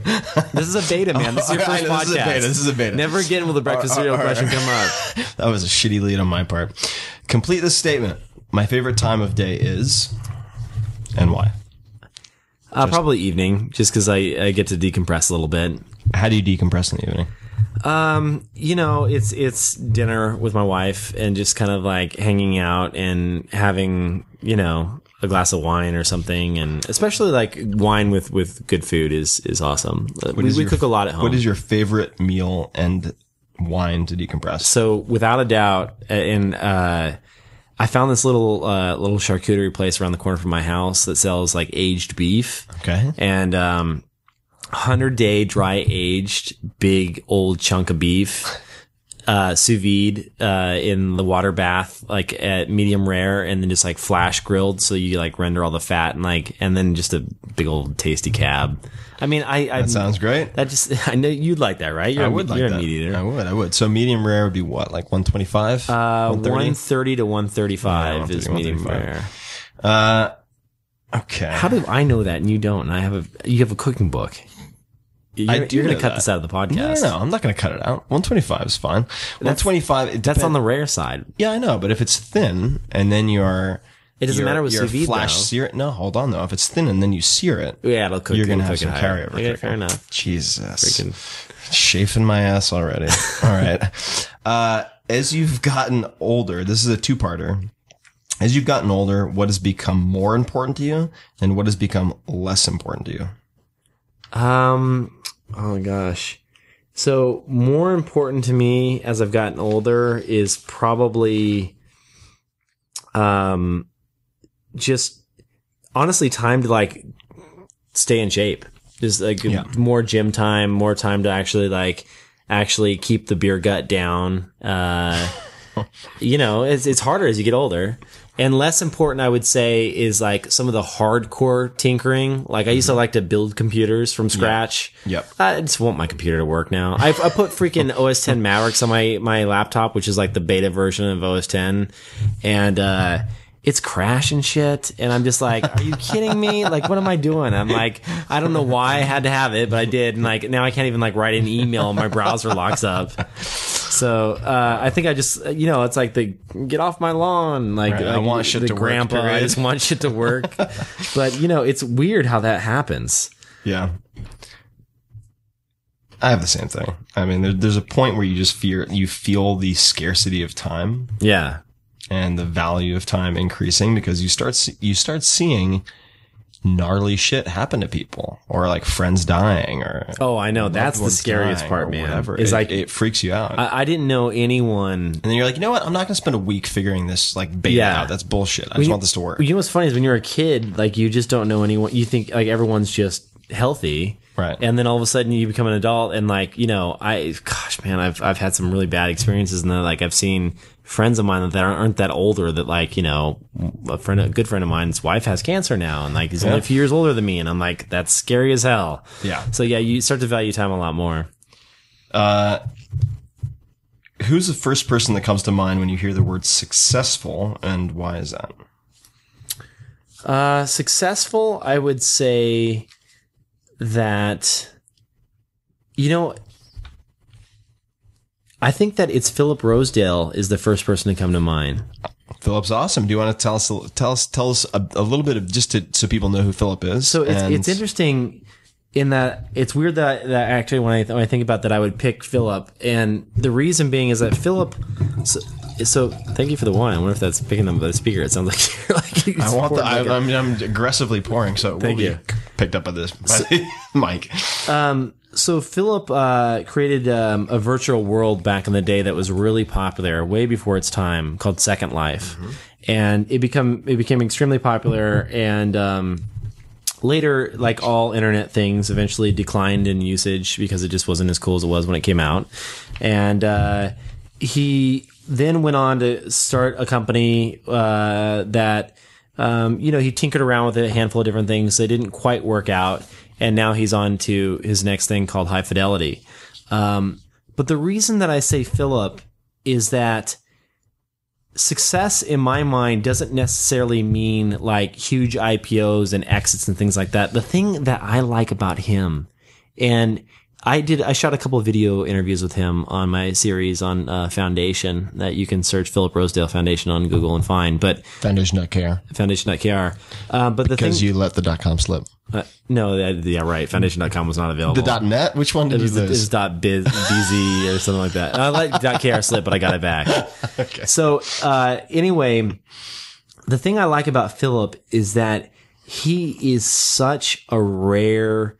This is a beta, man. This is your I first know, podcast. this is a beta, this is a beta. Never again will the breakfast cereal question come up. That was a shitty lead on my part. Complete this statement. My favorite time of day is, and why? Uh, probably evening, just because I, I get to decompress a little bit. How do you decompress in the evening? Um, you know, it's it's dinner with my wife and just kind of like hanging out and having, you know, a glass of wine or something and especially like wine with with good food is is awesome. Uh, we is we your- cook a lot at home. What is your favorite meal and wine to decompress? so without a doubt and uh I found this little uh little charcuterie place around the corner from my house that sells like aged beef. Okay. and um, hundred day dry aged big old chunk of beef, uh, sous vide uh, in the water bath, like at medium rare, and then just like flash grilled, so you like render all the fat and like, and then just a big old tasty cab. I mean, I, I That sounds great. that just [laughs] I know you'd like that, right? You're I a- would like you're that. a meat eater. I would. I would. So medium rare would be what, like 125? Uh, 130? 130 to 135 Yeah, is medium 135. rare. Uh, okay. How do I know that and you don't? And I have a you have a cooking book. You're, I do you're gonna cut that. this out of the podcast. No, no, no, I'm not going to cut it out. 125 is fine. 125. It That's on the rare side. Yeah, I know, but if it's thin and then you are. It doesn't you're- matter with you're sous flash though. sear it. No, hold on though. If it's thin and then you sear it, Yeah, it'll cook. you're going to have some it higher. carryover. Okay, fair enough. Jesus. Freaking- chafing my ass already. [laughs] All right. Uh, as you've gotten older, this is a two-parter. As you've gotten older, what has become more important to you, and what has become less important to you? Um. Oh my gosh. So more important to me as I've gotten older is probably, um, just honestly time to like stay in shape. Just like Yeah. more gym time, more time to actually like actually keep the beer gut down. Uh, [laughs] you know, it's it's harder as you get older. And less important, I would say, is like some of the hardcore tinkering. Like I used to like to build computers from scratch. Yep. I just want my computer to work now. I, I put freaking [laughs] OS 10 Mavericks on my, my laptop, which is like the beta version of OS 10. And, uh, it's crashing shit. And I'm just like, are you kidding me? Like, what am I doing? I'm like, I don't know why I had to have it, but I did. And like, now I can't even like write an email. My browser locks up. So, uh, I think I just, you know, it's like the get off my lawn. Like, Right, I like, want shit the to work, grandpa. I just want shit to work. [laughs] but, you know, it's weird how that happens. Yeah. I have the same thing. I mean, there, there's a point where you just fear, you feel the scarcity of time Yeah. And the value of time increasing because you start, you start seeing gnarly shit happen to people or like friends dying or Oh, I know. That's the scariest part, man. Whatever. Is it, like it freaks you out. I, I didn't know anyone. and then you're like, you know what? I'm not going to spend a week figuring this like beta Yeah. out. That's bullshit. I just you- want this to work. You know what's funny is when you're a kid, like you just don't know anyone. You think like everyone's just healthy, Right. And then all of a sudden you become an adult, and like you know, I gosh, man, I've I've had some really bad experiences, and then like I've seen friends of mine that aren't, aren't that older that like you know a friend, a good friend of mine's wife has cancer now, and like he's only a few years older than me, and I'm like that's scary as hell. Yeah. So yeah, you start to value time a lot more. Uh, who's the first person that comes to mind when you hear the word successful and why is that? Uh, successful, I would say that, you know, I think that it's Philip Rosedale is the first person to come to mind. Philip's awesome. Do you want to tell us tell us tell us a, a little bit of just to so people know who Philip is? So it's, And- it's interesting in that it's weird that, that actually when I, when I think about that, I would pick Philip. And the reason being is that Philip, so, so thank you for the wine. I wonder if that's picking up by the speaker. It sounds like [laughs] you're like, I want the, I, like I'm, I'm aggressively pouring. So Thank we'll you. be- picked up by this by the [laughs] mic. so Philip uh, created um, a virtual world back in the day that was really popular, way before its time, called Second Life, and it become it became extremely popular. And um, later, like all internet things, eventually declined in usage because it just wasn't as cool as it was when it came out. And uh, he then went on to start a company uh, that um, you know he tinkered around with a handful of different things. They didn't quite work out, and now he's on to his next thing called High Fidelity. Um, but the reason that I say Philip is that success in my mind doesn't necessarily mean like huge IPOs and exits and things like that. The thing that I like about him and I did, I shot a couple of video interviews with him on my series on uh, Foundation that you can search Philip Rosedale Foundation on Google and find, but Foundation.kr. foundation.kr. Uh, but the thing Because thing, you let the dot com slip. uh, no, uh, yeah, right. Foundation.com was not available. The dot net? Which one did It you was, it lose? was dot biz, BZ or something like that. I let dot KR slip, but I got it back. [laughs] Okay. So, uh, anyway, the thing I like about Philip is that he is such a rare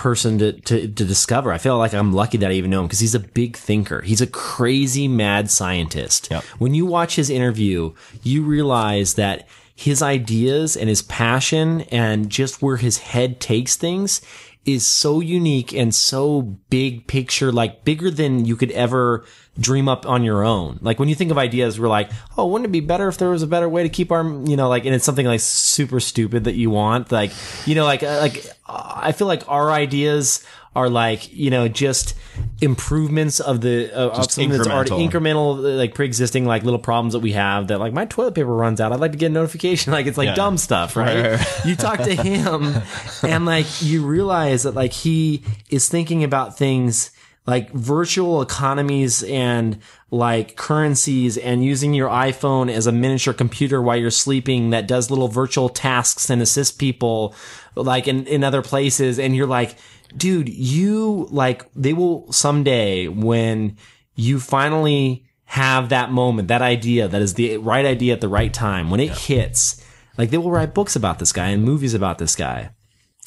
person to, to, to discover. I feel like I'm lucky that I even know him because he's a big thinker. He's a crazy mad scientist. Yep. When you watch his interview, you realize that his ideas and his passion and just where his head takes things is so unique and so big picture, like bigger than you could ever dream up on your own. Like when you think of ideas, we're like, oh, wouldn't it be better if there was a better way to keep our, you know, like, and it's something like super stupid that you want, like, you know, like, uh, like uh, I feel like our ideas are like, you know, just improvements of the uh, of something that's already incremental. like pre-existing, like little problems that we have. That like my toilet paper runs out. I'd like to get a notification. [laughs] Like it's like Yeah. dumb stuff, right? you talk to him, [laughs] and like you realize that like he is thinking about things like virtual economies and like currencies and using your iPhone as a miniature computer while you're sleeping that does little virtual tasks and assists people like in, in other places. And you're like, dude, you like, they will someday when you finally have that moment, that idea that is the right idea at the right time, when it hits, like they will write books about this guy and movies about this guy.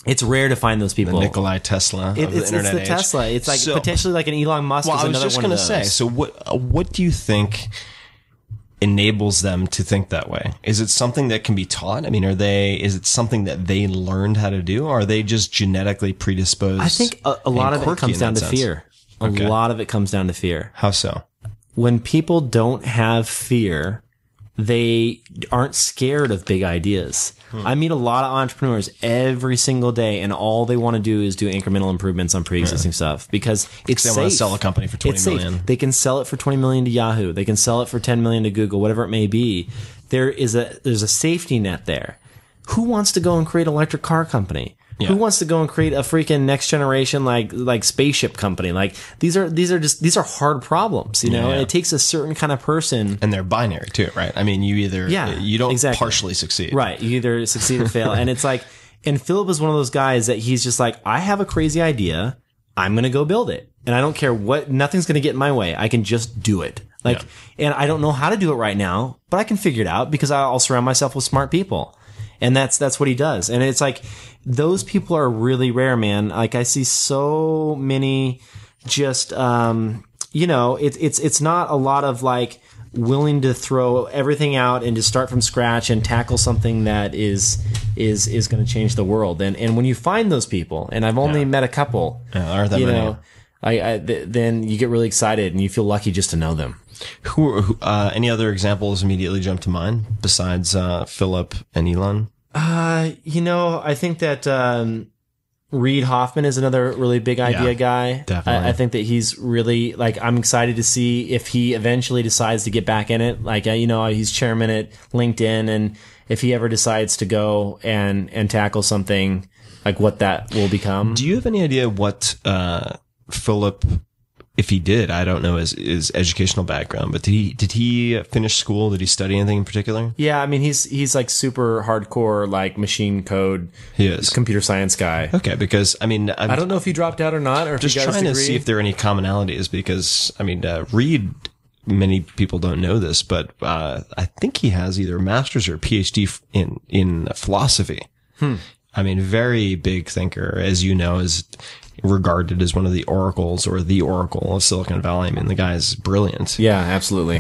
It's rare to find those people. Nikolai Tesla It- of the it's, it's the age. Tesla. It's like So- potentially like an Elon Musk. Well, is I was another just going to say. So, what uh, what do you think enables them to think that way? Is it something that can be taught? I mean, are they? Is it something that they learned how to do? Or are they just genetically predisposed? I think a, a lot of it comes down to sense? fear. A Okay. lot of it comes down to fear. How so? When people don't have fear, they aren't scared of big ideas. Hmm. I meet a lot of entrepreneurs every single day, and all they want to do is do incremental improvements on pre-existing stuff because it's They safe. want to sell a company for twenty it's million. safe. They can sell it for 20 million to Yahoo. They can sell it for 10 million to Google, whatever it may be. There is a there's a safety net there. Who wants to go and create an electric car company? Who wants to go and create a freaking next generation like like spaceship company? Like these are these are just these are hard problems, you know. Yeah. And it takes a certain kind of person And they're binary too, right? I mean, you either Yeah, you don't exactly. partially succeed, Right. You either succeed or fail. And it's like, and Philip is one of those guys that he's just like, I have a crazy idea. I'm going to go build it. And I don't care what, nothing's going to get in my way. I can just do it. Like, and I don't know how to do it right now, but I can figure it out because I'll surround myself with smart people. And that's, that's what he does. And it's like, those people are really rare, man. Like I see so many just, um, you know, it's, it's, it's not a lot of like, willing to throw everything out and just start from scratch and tackle something that is is is going to change the world. And and when you find those people, and I've only met a couple, Yeah, you many. know, I, I th- then you get really excited and you feel lucky just to know them. Who, who uh, any other examples immediately jump to mind besides uh, Philip and Elon? Uh, you know, I think that um, Reid Hoffman is another really big idea Yeah, guy. definitely. I, I think that he's really like. I'm excited to see if he eventually decides to get back in it. Like, uh, you know, he's chairman at LinkedIn, and if he ever decides to go and and tackle something like what that will become. Do you have any idea what uh, Philip, if he did, I don't know his, his educational background, but did he did he finish school? Did he study anything in particular? yeah, I mean, he's he's like super hardcore, like machine code, He is. computer science guy. Okay, because I mean, I'm I don't know if he dropped out or not, or just he got his trying to see if there are any commonalities because I mean, uh, Reid. Many people don't know this, but uh, I think he has either a master's or a PhD in in philosophy. I mean, very big thinker, as you know, is regarded as one of the oracles or the oracle of Silicon Valley. I mean, the guy is brilliant. Yeah, absolutely.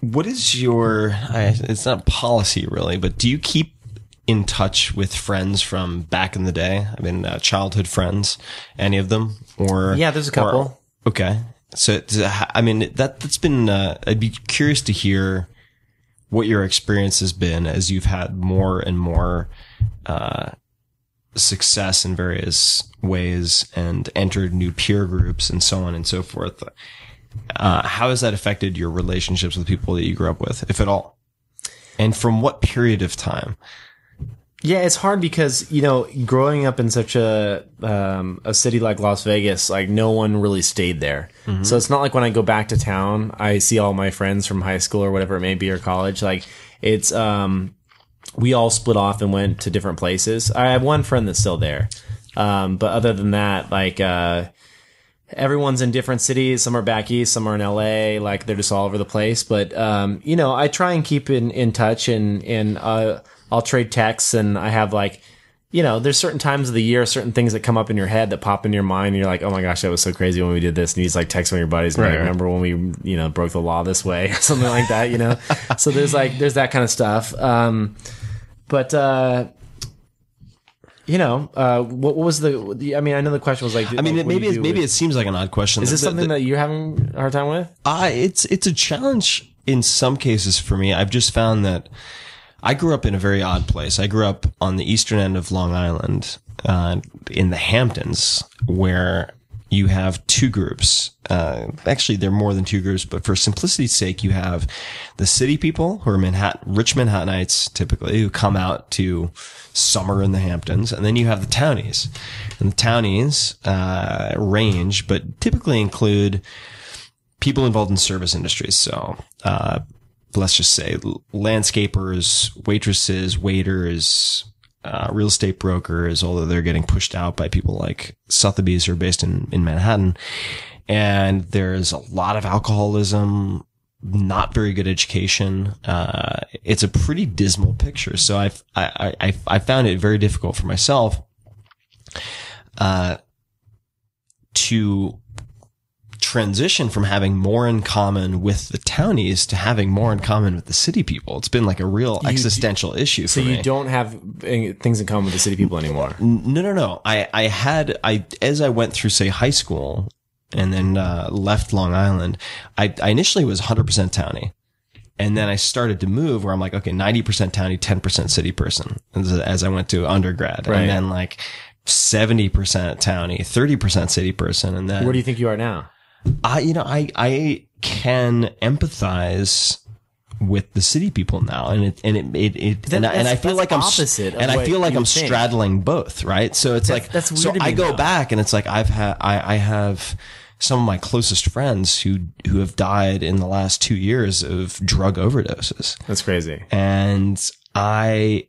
What is your, I, it's not policy really, but do you keep in touch with friends from back in the day? I mean, uh, childhood friends, any of them? Or, Yeah, there's a or- couple. okay. So, it's, uh, I mean, that, that's been, uh, I'd be curious to hear what your experience has been as you've had more and more, uh, success in various ways and entered new peer groups and so on and so forth. Uh, how has that affected your relationships with people that you grew up with, if at all? And from what period of time? Yeah, it's hard because you know, growing up in such a um, a city like Las Vegas, like no one really stayed there. So it's not like when I go back to town, I see all my friends from high school or whatever it may be or college. Like it's um, we all split off and went to different places. I have one friend that's still there, um, but other than that, like uh, everyone's in different cities. Some are back east, some are in LA. Like they're just all over the place. But um, you know, I try and keep in in touch, and and uh, I'll trade texts, and I have like. You know, there's certain times of the year, certain things that come up in your head that pop in your mind, and you're like, "Oh my gosh, that was so crazy when we did this." And you just like text one of your buddies, and you're Right, like, right. remember when we, you know, broke the law this way, [laughs] or something like that. You know, [laughs] so there's like there's that kind of stuff. Um, but uh, you know, uh, what, what was the, the? I mean, I know the question was like, I mean, like, it, maybe it, maybe with- it seems like an odd question. is this The- something the- that you're having a hard time with? I it's it's a challenge in some cases for me. I've just found that I grew up in a very odd place. I grew up on the eastern end of Long Island, uh, in the Hamptons, where you have two groups. Uh, actually, there are more than two groups, but for simplicity's sake, you have the city people who are Manhattan, rich Manhattanites, typically, who come out to summer in the Hamptons, and then you have the townies. And the townies uh, range, but typically include people involved in service industries. So, uh, let's just say landscapers, waitresses, waiters, uh, real estate brokers, although they're getting pushed out by people like Sotheby's who are based in, in Manhattan. And there's a lot of alcoholism, not very good education. Uh, it's a pretty dismal picture. So I've, I, I, I found it very difficult for myself, uh, to transition from having more in common with the townies to having more in common with the city people. It's been like a real existential issue So for me. you don't have things in common with the city people anymore. No, no, no. I, I had, I, as I went through, say, high school and then, uh, left Long Island, I, I initially was 100% townie. And then I started to move where I'm like, okay, 90% townie, 10% city person as, as I went to undergrad. Right. And then like 70% townie, 30% city person. And then Where do you think you are now? I, you know, I, I can empathize with the city people now, and it, and it, it, it Then and, I, and I feel that's like I'm, opposite and I feel like I'm think. straddling both, right? So it's like, that's weird so I go though. back, and it's like I've had, I, I have some of my closest friends who, who have died in the last two years of drug overdoses That's crazy. and I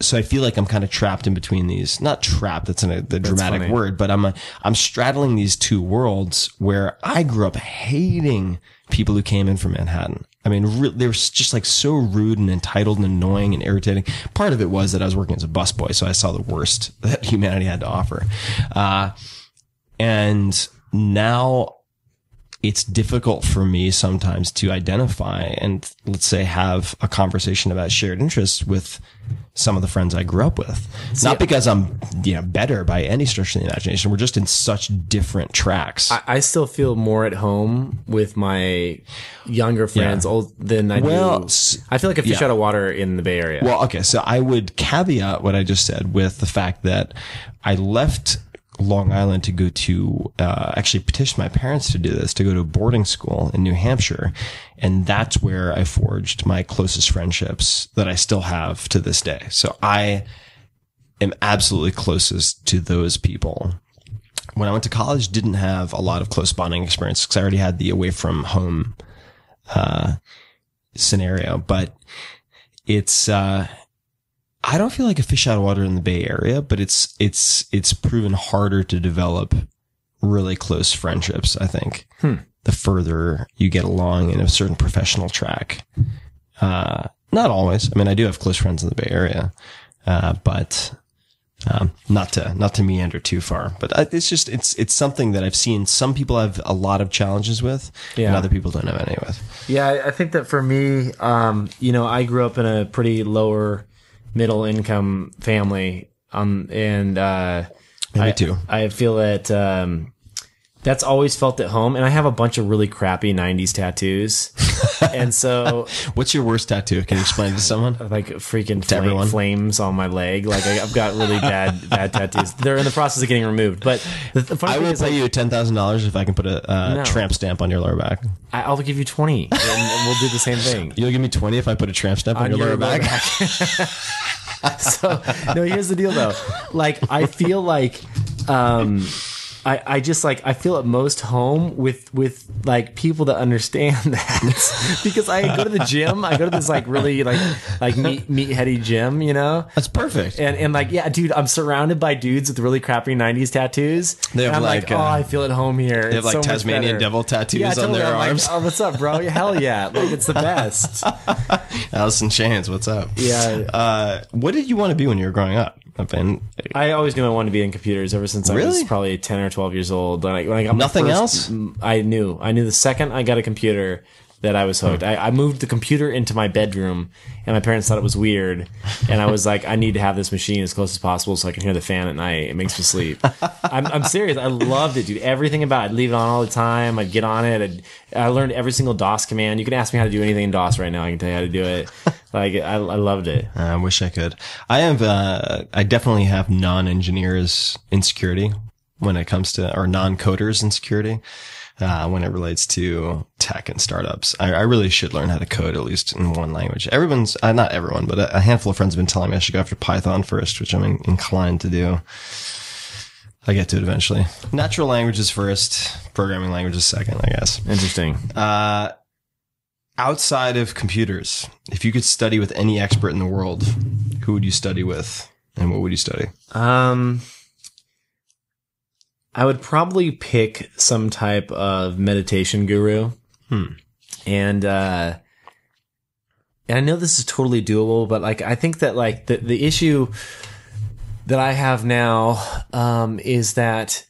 so I feel like I'm kind of trapped in between these. Not trapped. That's an, the dramatic funny. word, but I'm a, I'm straddling these two worlds where I grew up hating people who came in from Manhattan. I mean, re- they were just like so rude and entitled and annoying and irritating. Part of it was that I was working as a busboy, so I saw the worst [laughs] that humanity had to offer. Uh, and now it's difficult for me sometimes to identify and let's say have a conversation about shared interests with some of the friends I grew up with. Not because I'm, you know, better by any stretch of the imagination. We're just in such different tracks. I, I still feel more at home with my younger friends Yeah. old than I Well, do. I feel like a fish yeah. out of water in the Bay Area. Well, okay. So I would caveat what I just said with the fact that I left Long Island to go to, uh, actually petition my parents to do this, to go to a boarding school in New Hampshire. And that's where I forged my closest friendships that I still have to this day. So I am absolutely closest to those people. When I went to college, didn't have a lot of close bonding experience because I already had the away from home, uh, scenario, but it's, uh, I don't feel like a fish out of water in the Bay Area, but it's it's it's proven harder to develop really close friendships. I think the further you get along in a certain professional track, uh, Not always. I mean, I do have close friends in the Bay Area, uh, but um, not to not to meander too far. But I, it's just it's it's something that I've seen some people have a lot of challenges with, and other people don't have any with. Yeah, I- I think that for me, um, you know, I grew up in a pretty lower middle income family, um, and uh, Me I, too. I feel that um, that's always felt at home, and I have a bunch of really crappy '90s tattoos, [laughs] and so What's your worst tattoo? Can you explain it to someone? [laughs] like freaking flame, flames on my leg. Like I, I've got really bad [laughs] bad tattoos. They're in the process of getting removed, but the, the funny I will pay like, you ten thousand dollars if I can put a uh, No. tramp stamp on your lower back. I, I'll give you twenty, and, and we'll do the same thing. You'll give me twenty if I put a tramp stamp on, your, lower back. so no here's the deal though like i feel like um I, I just like I feel at most home with with like people that understand [laughs] that [laughs] because I go to the gym I go to this like really like like meat meatheady gym you know That's perfect. and and like yeah dude I'm surrounded by dudes with really crappy 90s tattoos They have and I'm like, like, oh uh, I feel at home here They have like Tasmanian devil tattoos on their arms. oh what's up bro [laughs] hell yeah like it's the best Alice in Chains, what's up? Yeah. Uh, what did you want to be when you were growing up? I've been I always knew I wanted to be in computers ever since I was Really? probably ten or twelve years old. When I, when I got my Nothing first- else? I knew. I knew the second I got a computer that I was hooked. I, I moved the computer into my bedroom, and my parents thought it was weird. And I was like, I need to have this machine as close as possible so I can hear the fan at night. It makes me sleep. [laughs] I'm, I'm serious. I loved it, dude. Everything about it. I'd leave it on all the time. I'd get on it. I'd, I learned every single DOS command. You can ask me how to do anything in DOS right now. I can tell you how to do it. [laughs] Like I, I loved it. I wish I could. I have. Uh, I definitely have non-engineers insecurity when it comes to, or non-coders insecurity when it relates to tech and startups. I, I really should learn how to code at least in one language. Everyone's, uh, not everyone, but a, a handful of friends have been telling me I should go after Python first, which I'm in, inclined to do. I get to it eventually. Natural languages first, programming languages second, I guess. Interesting. Uh, outside of computers, if you could study with any expert in the world, who would you study with, and what would you study? Um, I would probably pick some type of meditation guru. Hmm. And, uh, and I know this is totally doable, but like, I think that like the, the issue that I have now, um, is that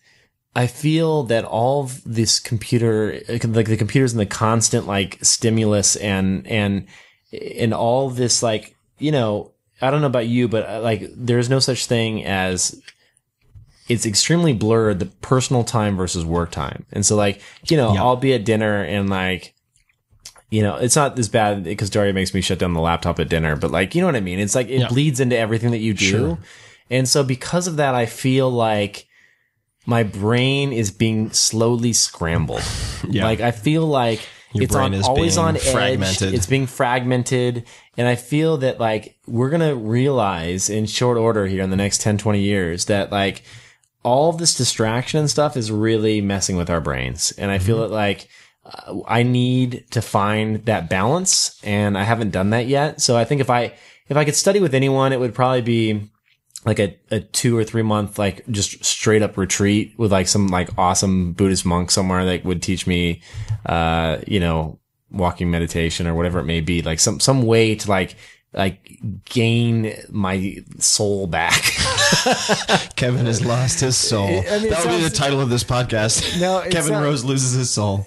I feel that all of this computer, like the computers and the constant like stimulus and, and, and all this like, you know, I don't know about you, but uh, like there's no such thing as it's extremely blurred the personal time versus work time. And so like, you know, Yeah. I'll be at dinner and like, you know, it's not as bad because Darya makes me shut down the laptop at dinner, but like, you know what I mean? It's like it Yeah. bleeds into everything that you do. Sure. And so because of that, I feel like my brain is being slowly scrambled. [laughs] Yeah. Like I feel like Your it's on, always on edge. fragmented. It's being fragmented. And I feel that like we're going to realize in short order here in the next 10, 20 years that like all this distraction and stuff is really messing with our brains. And I feel Mm-hmm. it like uh, I need to find that balance and I haven't done that yet. So I think if I, if I could study with anyone, it would probably be like a, a two or three month, like just straight up retreat with like some like awesome Buddhist monk somewhere that would teach me, uh, you know, walking meditation or whatever it may be, like some, some way to like, like gain my soul back. [laughs] Kevin has lost his soul. I mean, that would be the title of this podcast. No, Kevin Rose loses his soul.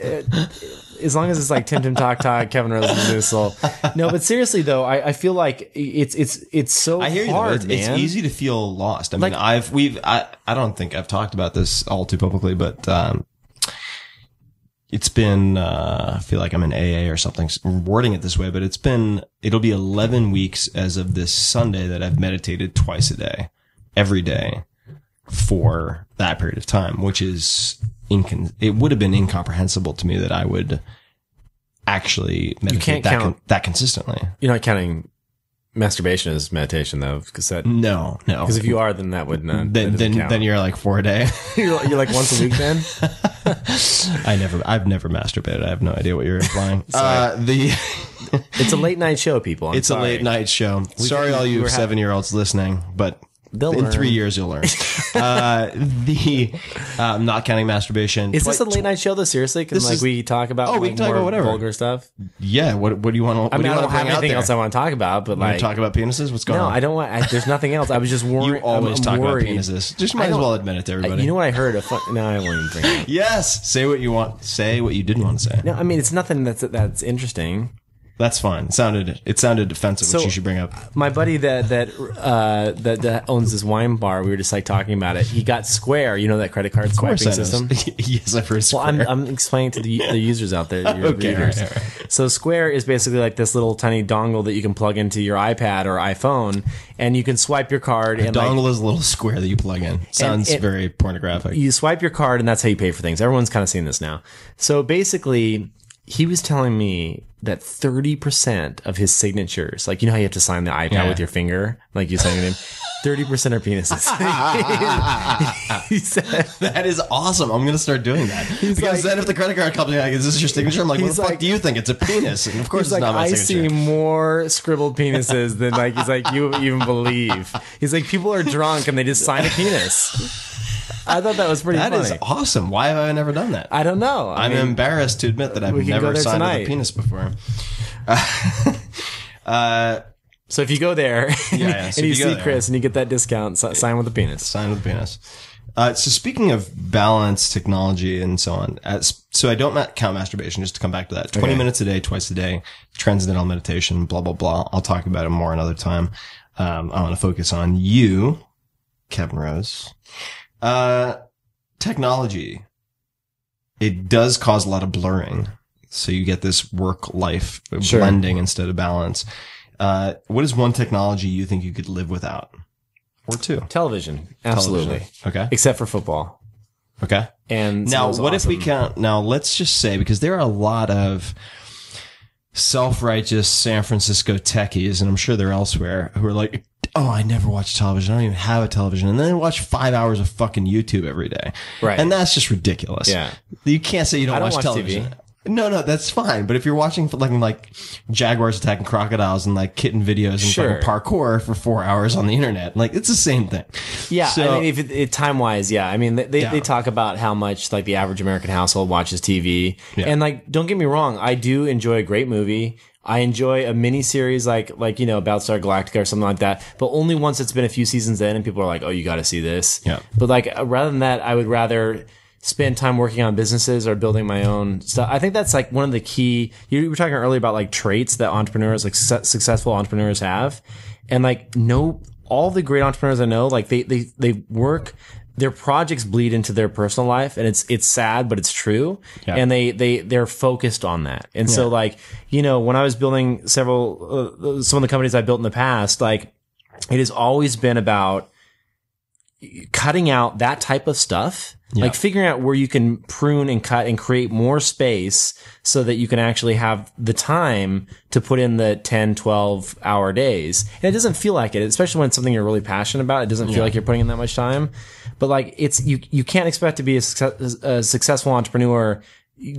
as long as it's like Tim Tim Talk Talk, Kevin Rose loses his soul. No, but seriously though, I, I feel like it's it's it's so I hear you. though. hard, It's, it's man. easy to feel lost. I mean, Like- I've we've I I don't think I've talked about this all too publicly, but um, it's been uh, I feel like I'm in AA or something wording it this way, but it's been it'll be 11 weeks as of this Sunday that I've meditated twice a day, every day for that period of time, which is incon- it would have been incomprehensible to me that I would actually meditate can't that count- that consistently. You're not counting masturbation is meditation though, because that No, no. because if you are, then that would not. then doesn't then count. then you're like four a day. [laughs] you're, you're like once a week then. [laughs] I never, I've never masturbated. I have no idea what you're implying. [laughs] uh, the It's a late night show, people. I'm it's a late night show. Sorry, all you seven year olds listening, but they'll in learn. three years you'll learn. uh, the uh, I'm not counting masturbation. Is this a Twi- late night show though? Seriously, because This like is- we talk about Oh, we like, can talk more about whatever. vulgar stuff. Yeah. What What do you want? to I mean, I don't have anything else I want to talk about, but You like talk about penises? What's going no, on? I don't want. I, there's nothing else. I was just worried. You always I'm, talk worried. about penises. Just might as don't- well admit it to everybody. You know what I heard? A fun, no, I won't even bring it up. Yes. Say what you want. Say what you didn't want to say. No, I mean it's nothing that's that's interesting. That's fine. It sounded it sounded defensive, So- which you should bring up. My buddy that that uh, that that owns this wine bar, we were just like talking about it. He got Square, you know that credit card Of course, swiping I know. system. [laughs] yes, I've heard. Well, I'm, Square. I'm explaining to the, the users out there, your [laughs] Okay, readers. all right, all So Square is basically like this little tiny dongle that you can plug into your iPad or iPhone, and you can swipe your card and like, dongle is a little square that you plug in. Sounds it- very pornographic. you swipe your card and that's how you pay for things. Everyone's kind of seen this now. So basically, he was telling me that 30% of his signatures, like you know how you have to sign the iPad Yeah. with your finger, like you sign your name, 30% are penises. he said, that is awesome. I'm gonna start doing that because like- then if the credit card company like, is this your signature? I'm like, what He's the fuck do you think? It's a penis, and of course He's it's like, not my I signature. see more scribbled penises than like he's like you even believe. He's like people are drunk and they just sign a penis. I thought that was pretty That funny. is awesome. Why have I never done that? I don't know. I I'm mean, embarrassed to admit that I've we can go never there signed with tonight. a penis before. [laughs] uh, so if you go there and, [laughs] yeah, so you you go see there- Chris and you get that discount, si- sign with a penis. sign with a penis. Uh, so speaking of balance, technology, and so on, as, so I don't ma- count masturbation. Just to come back to that, twenty minutes a day, twice a day, transcendental meditation, blah blah blah. I'll talk about it more another time. Um, I want to focus on you, Kevin Rose. Uh, technology. It does cause a lot of blurring, so you get this work life Sure. blending instead of balance. Uh, what is one technology you think you could live without, or two? Television, absolutely, Television. Okay. except for football. Okay. And Now, what was if we awesome. count? Now, let's just say because there are a lot of self-righteous San Francisco techies, and I'm sure they're elsewhere, who are like, "Oh, I never watch television. I don't even have a television," and then they watch five hours of fucking YouTube every day. Right. And that's just ridiculous. Yeah. You can't say you don't, I don't watch, watch television. TV. No, no, that's fine. But if you're watching like like jaguars attacking crocodiles and like kitten videos and Sure. parkour for four hours on the internet, like it's the same thing. Yeah, So- I mean, if it, it, time wise, yeah. I mean, they, they, Yeah. they talk about how much like the average American household watches TV, Yeah. and like, don't get me wrong, I do enjoy a great movie. I enjoy a mini series like like you know about Star Galactica or something like that, but only once it's been a few seasons in, and people are like, "Oh, you got to see this." Yeah. But like, uh, rather than that, I would rather spend time working on businesses or building my own stuff. I think that's like one of the key. You were talking earlier about like traits that entrepreneurs, like success, successful entrepreneurs, have, and like no, all the great entrepreneurs I know, like they they they work. Their projects bleed into their personal life, and it's it's sad, but it's true. Yeah. And they they they're focused on that. And so, like you know, when I was building several uh, some of the companies I built in the past, like it has always been about cutting out that type of stuff like figuring out where you can prune and cut and create more space so that you can actually have the time to put in the 10 12 hour days. And it doesn't feel like it especially when it's something you're really passionate about. It doesn't feel like you're putting in that much time. But like it's you you can't expect to be a, success, a successful entrepreneur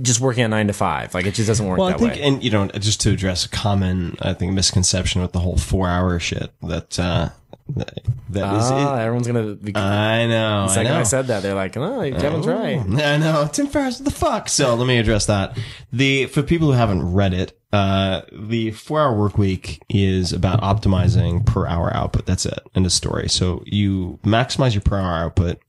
just working at 9 to 5 like it just doesn't work Well, I that think, way. and you know, just to address a common, I think, misconception with the whole four-hour shit that uh, that is. ah, it. everyone's gonna be I know. the I second know. I, said that they're like oh Kevin's right I know. Tim Ferriss, what the fuck? So let me address that. The for people who haven't read it, uh, the four-hour work week is about optimizing per hour output. That's it. End of story. So you maximize your per hour output,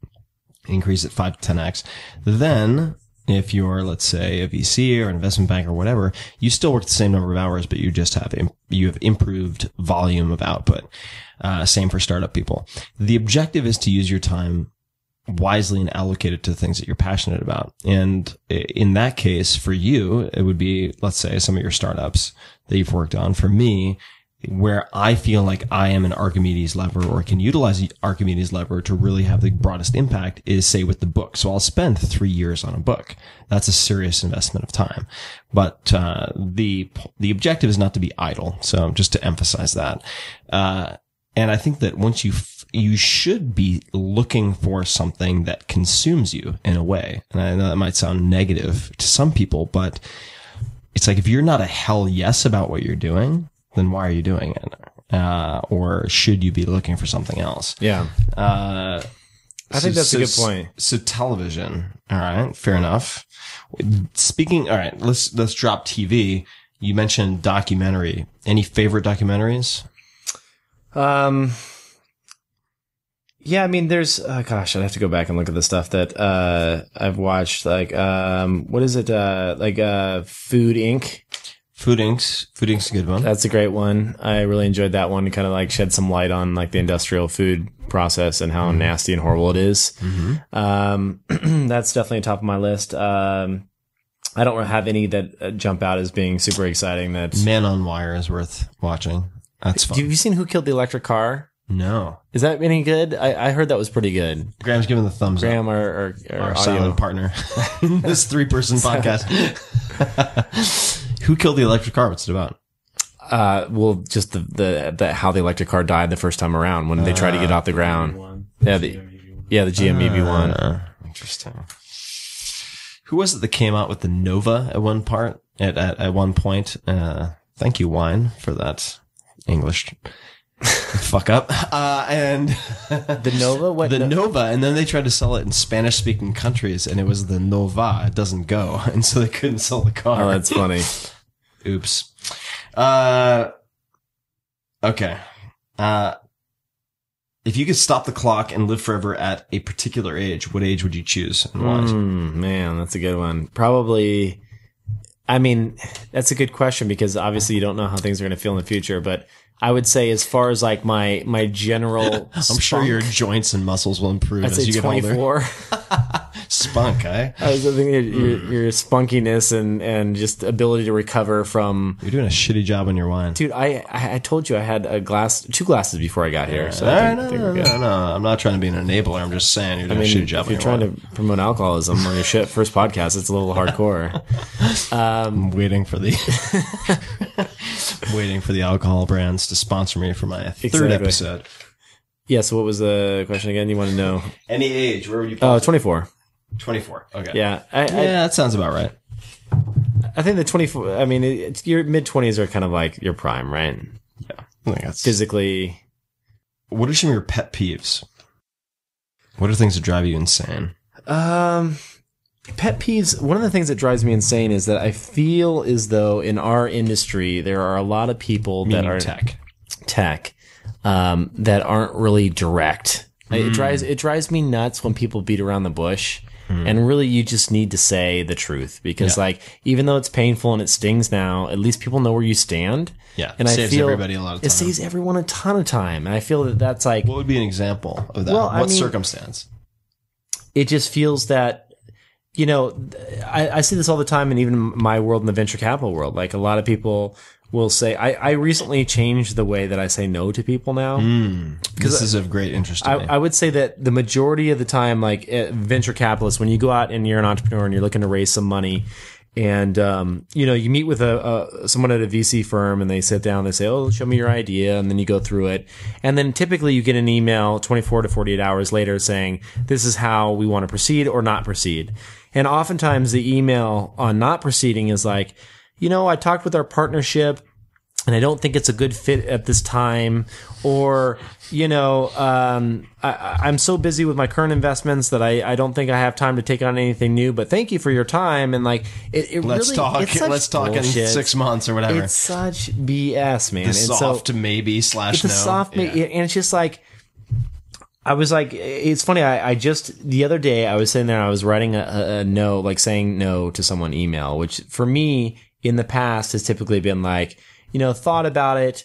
increase it five to ten x. Then, if you're let's say a VC or an investment bank or whatever, you still work the same number of hours, but you just have you have improved volume of output. Uh, same for startup people. The objective is to use your time wisely and allocate it to things that you're passionate about. And in that case, for you, it would be, let's say, some of your startups that you've worked on. For me, where I feel like I am an Archimedes lever or can utilize the Archimedes lever to really have the broadest impact is say with the book. So I'll spend three years on a book. That's a serious investment of time. But, uh, the, the objective is not to be idle. So just to emphasize that. Uh, and I think that once you, f- you should be looking for something that consumes you in a way. And I know that might sound negative to some people, but it's like if you're not a hell yes about what you're doing, then why are you doing it? uh, or should you be looking for something else? Yeah. Uh, I think that's a good point. So television, all right, fair enough. Speaking, all right, let's let's drop TV. You mentioned documentary. Any favorite documentaries? Um, yeah, I mean, there's, uh, gosh, I'd have to go back and look at the stuff that, uh, I've watched. Like, um, what is it? Uh, like, uh, Food Inc. Food Inc. Food Inc.'s a good one. That's a great one. I really enjoyed that one. Kind of like shed some light on like the industrial food process and how nasty and horrible it is. Um, [clears throat] that's definitely top of my list. Um, I don't have any that uh, jump out as being super exciting. That's Man on Wire is worth watching. That's fun. have you seen Who Killed the Electric Car? no, Is that any good? I, I heard that was pretty good. Graham's giving the thumbs up. Graham, our, our, our, silent partner. [laughs] this three person [laughs] podcast. [laughs] Who killed the electric car? What's it about? Uh, well, just the, the, the, how the electric car died the first time around when they tried to get off the ground. Yeah, the, yeah, the GM EV one. Uh, interesting. Who was it that came out with the Nova at one part? At at, at one point. Uh, thank you, wine, for that English [laughs] fuck up. Uh, and [laughs] The Nova? What? the no- Nova, and then they tried to sell it in Spanish speaking countries, and it was the Nova. It doesn't go, [laughs] and so they couldn't sell the car. oh, that's funny. Oops. Uh, okay. Uh, if you could stop the clock and live forever at a particular age, what age would you choose and why? Mm, man, that's a good one. Probably. I mean, that's a good question because obviously you don't know how things are going to feel in the future. But I would say, as far as like my my general, [laughs] I'm sure your joints and muscles will improve I'd as you get older. [laughs] [laughs] Spunk, eh? I was thinking your, your, your spunkiness and and just ability to recover from. You're doing a shitty job on your wine. Dude, I I I told you I had a glass, two glasses before I got here. So All I think, no, no, no, no, I'm not trying to be an enabler. I'm just saying you're I doing mean, a shitty if job on you're your trying wine. to promote alcoholism on your shit first podcast, it's a little hardcore. I'm waiting for the waiting for the alcohol brands to sponsor me for my third Exactly. episode. yeah. So what was the question again? You want to know? Any age, where would you? Oh, 24. 24. Okay. Yeah. I, Yeah, that sounds about right. I, I think the 24, I mean, it's, your mid 20s are kind of like your prime, right? Yeah. I think that's Physically. What are some of your pet peeves? What are things that drive you insane? Um, pet peeves. One of the things that drives me insane is that I feel as though in our industry, there are a lot of people that are tech. tech, um, that aren't really direct. It drives, it drives me nuts when people beat around the bush. And really, you just need to say the truth because, Yeah. like, even though it's painful and it stings now, at least people know where you stand. Yeah, and saves I feel everybody a lot of It saves everyone a ton of time, and I feel that that's like What would be an example of that? Well, I what mean- circumstance? it just feels that you know I, I see this all the time and even my world in the venture capital world. Like a lot of people will say i, I recently changed the way that i say no to people now. This is of great interest to I, me. I would say that the majority of the time like uh, venture capitalists when you go out and you're an entrepreneur and you're looking to raise some money and um, you know you meet with a, a someone at a VC firm and they sit down and they say oh show me your idea and then you go through it. And then typically you get an email 24 to 48 hours later saying this is how we want to proceed or not proceed and oftentimes the email on not proceeding is like you know I talked with our partnership and I don't think it's a good fit at this time, or you know, um, I- I'm so busy with my current investments that I, I don't think I have time to take on anything new. But thank you for your time, and like it, it let's really, talk. Let's talk bullshit. in six months or whatever. It's such BS, man. the and so soft maybe slash it's no. soft, Yeah. and it's just like. I was like, it's funny. I, I just the other day I was sitting there. I was writing a, a, no, like saying no to someone email, which for me in the past has typically been like, you know, thought about it.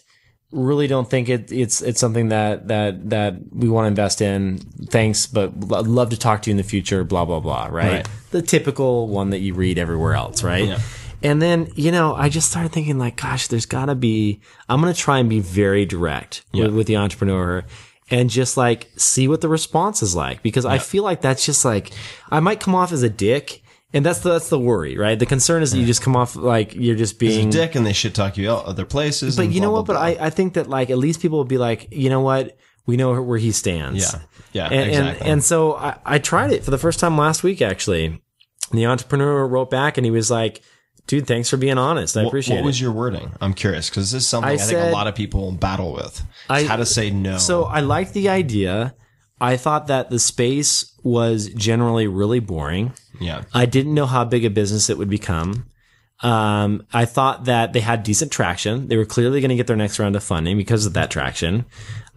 Really don't think it, it's it's something that that that we want to invest in. Thanks, but I'd love to talk to you in the future. Blah blah blah. Right? Right. The typical one that you read everywhere else. Right? Yeah. And then, you know, I just started thinking like, gosh, there's gotta be, I'm going to try and be very direct with, with the entrepreneur and just like see what the response is like. Because I feel like that's just like, I might come off as a dick. And that's the, that's the worry, right? The concern is that you just come off like you're just being a dick, and they shit talk you out other places. But you know blah, what? blah, But. I, I think that like at least people will be like, you know what? We know where he stands. Yeah. Yeah, And, exactly. and, and so I, I tried it for the first time last week, actually. The entrepreneur wrote back and he was like, dude, thanks for being honest. I appreciate what was it. your wording? I'm curious because this is something I, I think a lot of people battle with. I- how to say no. So I liked the idea. I thought that the space was generally really boring. yeah, I didn't know how big a business it would become. Um, I thought that they had decent traction. They were clearly going to get their next round of funding because of that traction.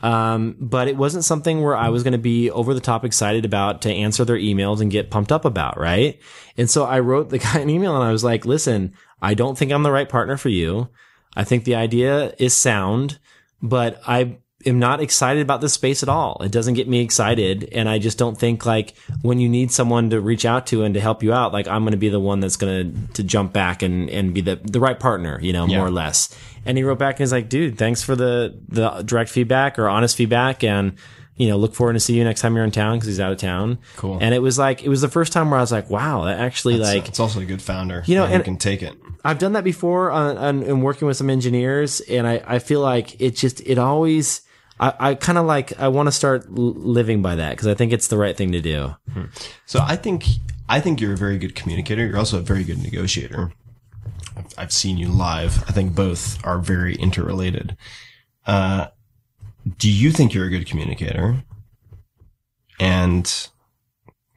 Um, but it wasn't something where I was going to be over the top excited about to answer their emails and get pumped up about, right? And so I wrote the [laughs] guy an email and I was like, listen, I don't think I'm the right partner for you. I think the idea is sound, but I am not excited about this space at all. It doesn't get me excited. And I just don't think like when you need someone to reach out to and to help you out, like I'm going to be the one that's going to, to jump back and, and be the, the right partner, you know, Yeah. more or less. And he wrote back and he's like, dude, thanks for the, the direct feedback or honest feedback. And, you know, look forward to see you next time you're in town because he's out of town. Cool. And it was like, it was the first time where I was like, wow, that actually like, it's also a good founder. You know, and can take it. I've done that before on, on in working with some engineers, and I, I feel like it just it always I, I kind of like I want to start living by that because I think it's the right thing to do. So I think I think you're a very good communicator. You're also a very good negotiator. I've, I've seen you live. I think both are very interrelated. Uh, do you think you're a good communicator? And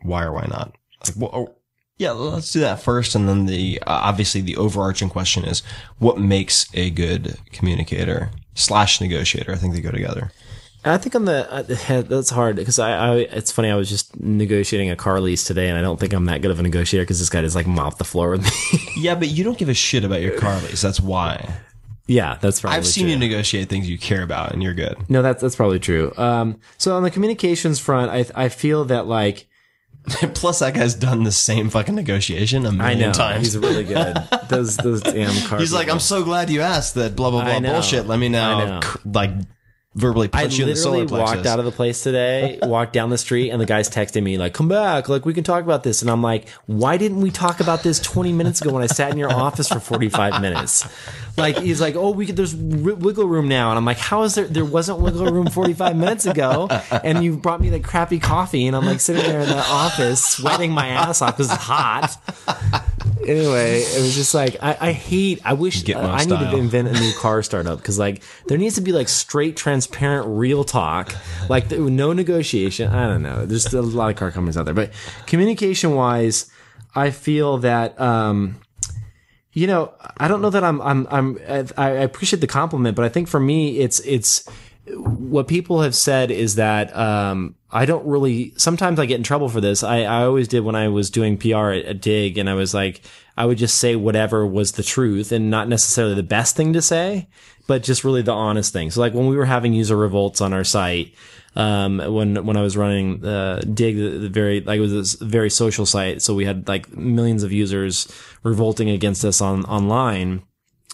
why or why not? Like, well, oh, yeah, let's do that first, and then the uh, obviously the overarching question is what makes a good communicator slash negotiator. I think they go together. I think on the uh, [laughs] that's hard because I, I it's funny I was just negotiating a car lease today, and I don't think I'm that good of a negotiator because this guy just like mopped the floor with me. [laughs] Yeah, but you don't give a shit about your car lease. That's why. yeah, that's probably I've seen true. you negotiate things you care about, and you're good. No, that's that's probably true. Um, so on the communications front, I I feel that like [laughs] Plus, that guy's done the same fucking negotiation a million know times. he's really good. [laughs] those those damn car. He's like. I'm so glad you asked that. Blah blah blah bullshit. Let me I now, know. like, verbally I punch you in the solar literally plexus. walked out of the place today, [laughs] walked down the street, and the guy's texting me like, "Come back, like we can talk about this." And I'm like, "Why didn't we talk about this 20 minutes ago when I sat in your office for 45 minutes?" Like he's like, "Oh, we could, there's wi- wiggle room now," and I'm like, "How is there? There wasn't wiggle room 45 minutes ago, and you brought me like crappy coffee, and I'm like sitting there in the office sweating my ass off because it's hot." Anyway, it was just like I, I hate. I wish Gitmo I need to invent a new car startup because like there needs to be like straight, transparent, real talk, like th- no negotiation. I don't know. There's a lot of car companies out there, but communication wise, I feel that um, you know I don't know that I'm I'm I'm I, I appreciate the compliment, but I think for me it's it's what people have said is that um, I don't really. Sometimes I get in trouble for this. I, I always did when I was doing PR at, at Digg, and I was like, I would just say whatever was the truth, and not necessarily the best thing to say, but just really the honest thing. So like when we were having user revolts on our site. Um, when, when I was running, uh, Digg, the, the very, like it was a very social site. So we had like millions of users revolting against us on, online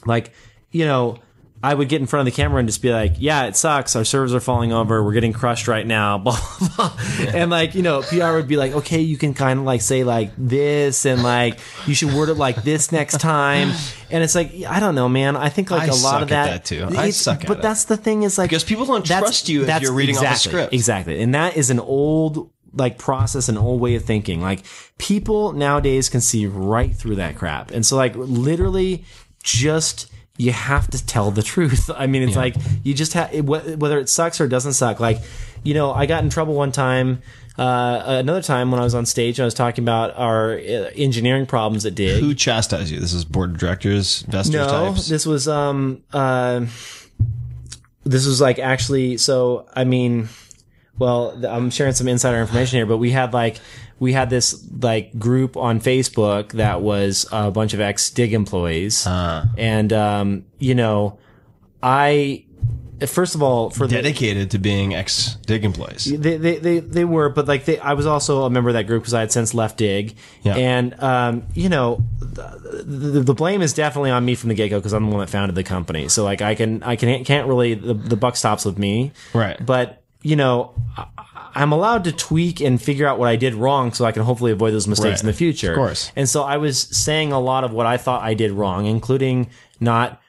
like you know i would get in front of the camera and just be like yeah it sucks. Our servers are falling over. We're getting crushed right now [laughs] blah blah blah. And like you know pr would be like okay you can kind of like say like this and like you should word it like this next time. And it's like i don't know man. I think like I a lot suck of at that, that, too. I suck at but that's the thing is like Because people don't trust you if you're reading off the exactly, script. exactly. And that is an old like process and old way of thinking. Like people nowadays can see right through that crap. And so like literally just you have to tell the truth [laughs] i mean it's like you just have whether it sucks or doesn't suck like you know i got in trouble one time uh, another time when I was on stage, I was talking about our uh, engineering problems at Digg. Who chastised you? This is board of directors, investors No, types. this was um uh this was like actually so I mean well I'm sharing some insider information here but we had like we had this like group on Facebook that was a bunch of ex Digg employees and um you know I first of all for the dedicated to being ex Digg employees. they, they, they, they were, but like they, I was also a member of that group because I had since left Digg. Yeah. And, um, you know, the, the, the blame is definitely on me from the get go because I'm the one that founded the company. So like I can, I can, can't really, the, the buck stops with me. Right. But, you know, I, I'm allowed to tweak and figure out what I did wrong so I can hopefully avoid those mistakes Right. in the future. Of course. And so I was saying a lot of what I thought I did wrong, including not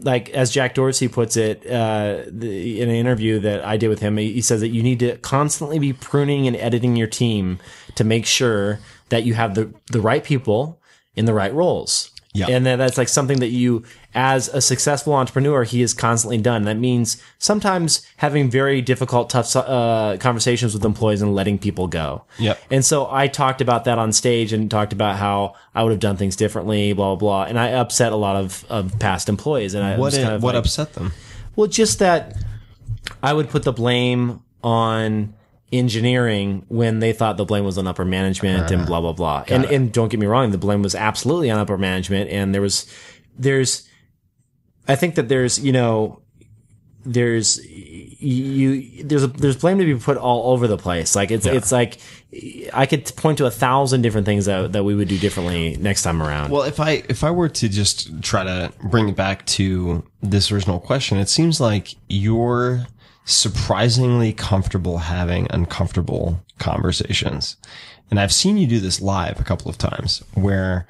like as Jack Dorsey puts it uh, the, in an interview that I did with him, he, he says that you need to constantly be pruning and editing your team to make sure that you have the the right people in the right roles. Yeah. And that that's like something that you, as a successful entrepreneur, he has constantly done. That means sometimes having very difficult, tough uh, conversations with employees and letting people go. Yep. And so I talked about that on stage and talked about how I would have done things differently, blah, blah, blah. And I upset a lot of, of past employees. And I What kind of what like, upset them? well, just that I would put the blame on engineering when they thought the blame was on upper management and uh-huh. blah blah blah. And and don't get me wrong, the blame was absolutely on upper management. And there was there's I think that there's you know there's you there's a, there's blame to be put all over the place. Like it's it's like I could point to a thousand different things that that we would do differently next time around. Well, if I if I were to just try to bring it back to this original question, it seems like you're surprisingly comfortable having uncomfortable conversations. And I've seen you do this live a couple of times where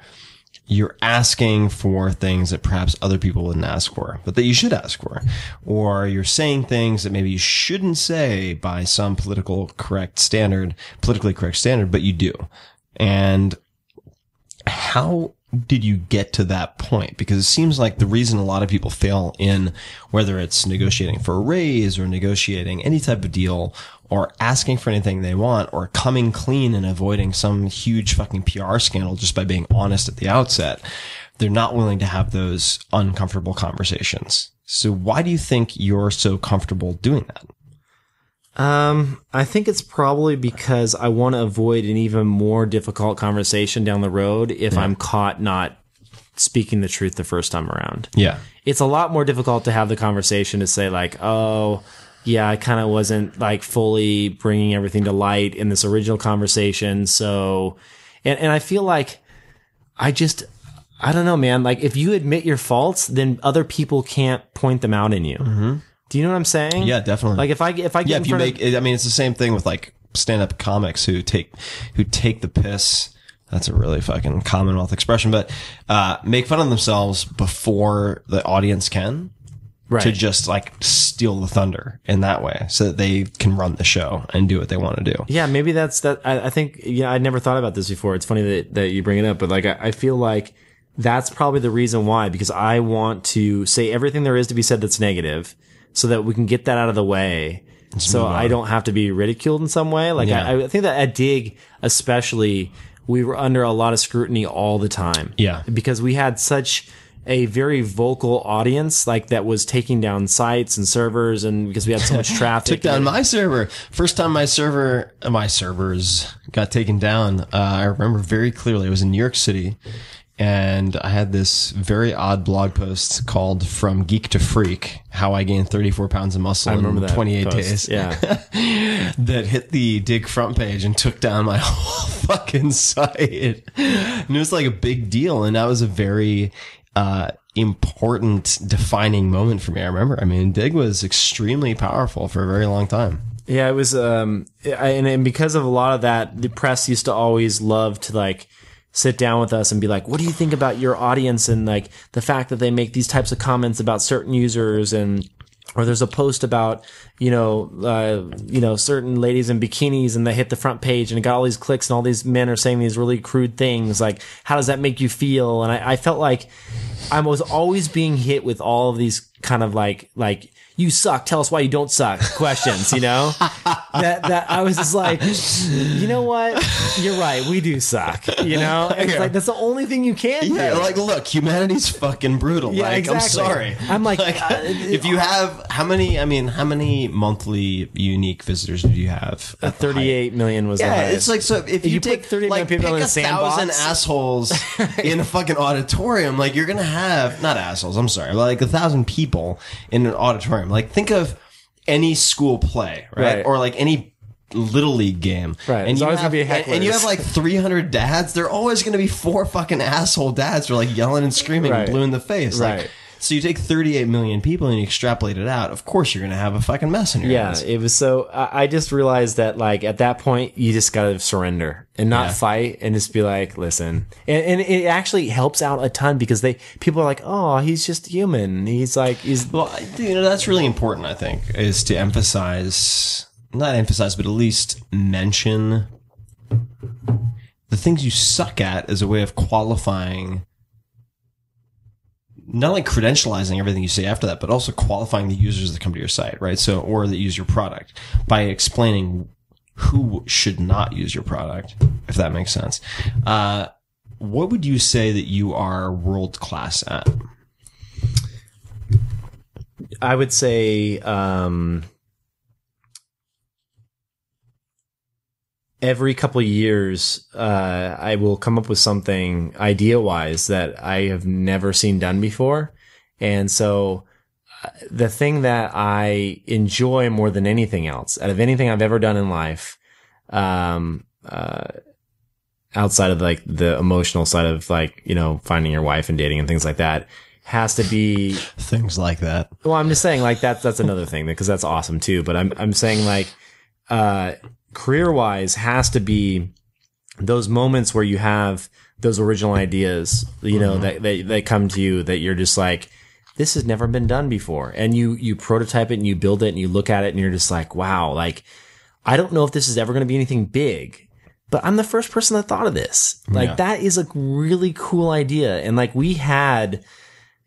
you're asking for things that perhaps other people wouldn't ask for, but that you should ask for. Or you're saying things that maybe you shouldn't say by some political correct standard, politically correct standard, but you do. And how did you get to that point? Because it seems like the reason a lot of people fail in whether it's negotiating for a raise or negotiating any type of deal or asking for anything they want or coming clean and avoiding some huge fucking PR scandal just by being honest at the outset. They're not willing to have those uncomfortable conversations. So why do you think you're so comfortable doing that? Um, I think it's probably because I want to avoid an even more difficult conversation down the road if I'm caught not speaking the truth the first time around. Yeah. It's a lot more difficult to have the conversation to say like, "Oh, yeah, I kind of wasn't like fully bringing everything to light in this original conversation." So, and and I feel like I just I don't know, man. Like if you admit your faults, then other people can't point them out in you. Do you know what I'm saying? Yeah, definitely. Like if I if I get yeah, if you make, of, I mean, it's the same thing with like stand-up comics who take, who take the piss. That's a really fucking Commonwealth expression, but uh, make fun of themselves before the audience can, right. to just like steal the thunder in that way, so that they can run the show and do what they want to do. Yeah, maybe that's that. I, I think yeah, I never thought about this before. It's funny that that you bring it up, but like I, I feel like that's probably the reason why because I want to say everything there is to be said that's negative, so that we can get that out of the way. so I don't have to be ridiculed in some way. Like Yeah. I, I think that at Digg, especially, we were under a lot of scrutiny all the time. Yeah. because we had such a very vocal audience, like that was taking down sites and servers, and because we had so much [laughs] traffic. Took down my server. First time my server, my servers got taken down. Uh, I remember very clearly. It was in New York City, and I had this very odd blog post called "From Geek to Freak: How I Gained 34 Pounds of Muscle in 28 post. Days." Yeah. [laughs] that hit the Digg front page and took down my [laughs] whole fucking site. And it was like a big deal. And that was a very, uh, important defining moment for me. I remember, I mean, Digg was extremely powerful for a very long time. Yeah, it was, um, I, and, and because of a lot of that, the press used to always love to like sit down with us and be like, what do you think about your audience and like the fact that they make these types of comments about certain users and, or there's a post about, you know, uh, you know, certain ladies in bikinis and they hit the front page and it got all these clicks and all these men are saying these really crude things. Like, how does that make you feel? And I, I felt like I was always being hit with all of these kind of like, like, you suck. Tell us why you don't suck questions, you know? [laughs] that, that I was just like, you know what? You're right. We do suck, you know? [laughs] It's like, that's the only thing you can do. Yeah, like look, humanity's fucking brutal. Yeah, like, I'm sorry. I'm like, uh, [laughs] if you have how many? I mean, how many monthly unique visitors do you have? height? 38 million was Yeah, it's like so. If, you, you take put 38 like people in a a sandbox- thousand assholes in a fucking auditorium, like you're gonna have not assholes. I'm sorry, like a thousand people in an auditorium. Like think of any school play, right, Right. or like any little league game, Right, And there's you always have gonna be and, and you hecklers. have like 300 dads. They're always gonna be four fucking asshole dads who are like yelling and screaming Right. and blue in the face, Right. So you take 38 million people and you extrapolate it out. Of course, you're gonna have a fucking mess in your Yeah, hands. it was so. I I just realized that, like, at that point, you just gotta surrender and not Yeah. fight, and just be like, "Listen." And, and it actually helps out a ton because they people are like, "Oh, he's just human. He's like, he's Well, you know, that's really important, I think, is to emphasize, not emphasize, but at least mention the things you suck at as a way of qualifying not like credentializing everything you say after that, but also qualifying the users that come to your site, right? So, or that use your product by explaining who should not use your product, if that makes sense. Uh, what would you say that you are world class at? I would say um, every couple of years, uh, I will come up with something idea wise that I have never seen done before. And so uh, the thing that I enjoy more than anything else out of anything I've ever done in life, um, uh, outside of like the emotional side of like, you know, finding your wife and dating and things like that has to be [laughs] Things like that. well, I'm just saying like that's that's another thing because that's awesome too. But I'm I'm saying like uh career wise has to be those moments where you have those original ideas, you know, mm-hmm. that, that that come to you that you're just like this has never been done before. And you you prototype it and you build it and you look at it and you're just like, wow, like I don't know if this is ever going to be anything big. But I'm the first person that thought of this. Like Yeah. that is a really cool idea. And like we had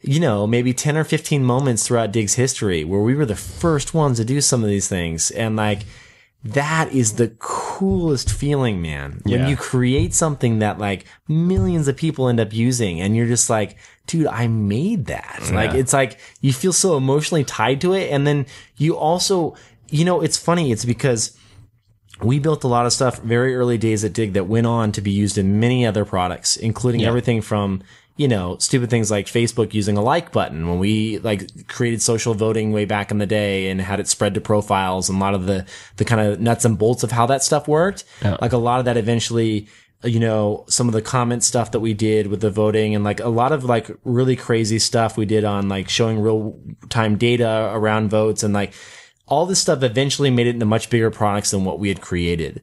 you know, maybe 10 or 15 moments throughout Digg's history where we were the first ones to do some of these things. And like, that is the coolest feeling, man. When Yeah. you create something that like millions of people end up using and you're just like, dude, I made that. Like, it's like you feel so emotionally tied to it. And then you also, you know, it's funny. It's because we built a lot of stuff very early days at Digg that went on to be used in many other products, including everything from, you know, stupid things like Facebook using a like button when we like created social voting way back in the day and had it spread to profiles and a lot of the, the kind of nuts and bolts of how that stuff worked. Like a lot of that eventually, you know, some of the comment stuff that we did with the voting and like a lot of like really crazy stuff we did on like showing real time data around votes and like, all this stuff eventually made it into much bigger products than what we had created.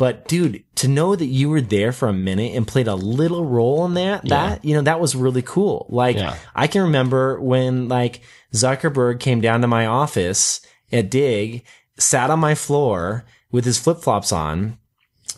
But dude, to know that you were there for a minute and played a little role in that, that, you know, that was really cool. Like, Yeah. I can remember when like Zuckerberg came down to my office at Digg, sat on my floor with his flip flops on,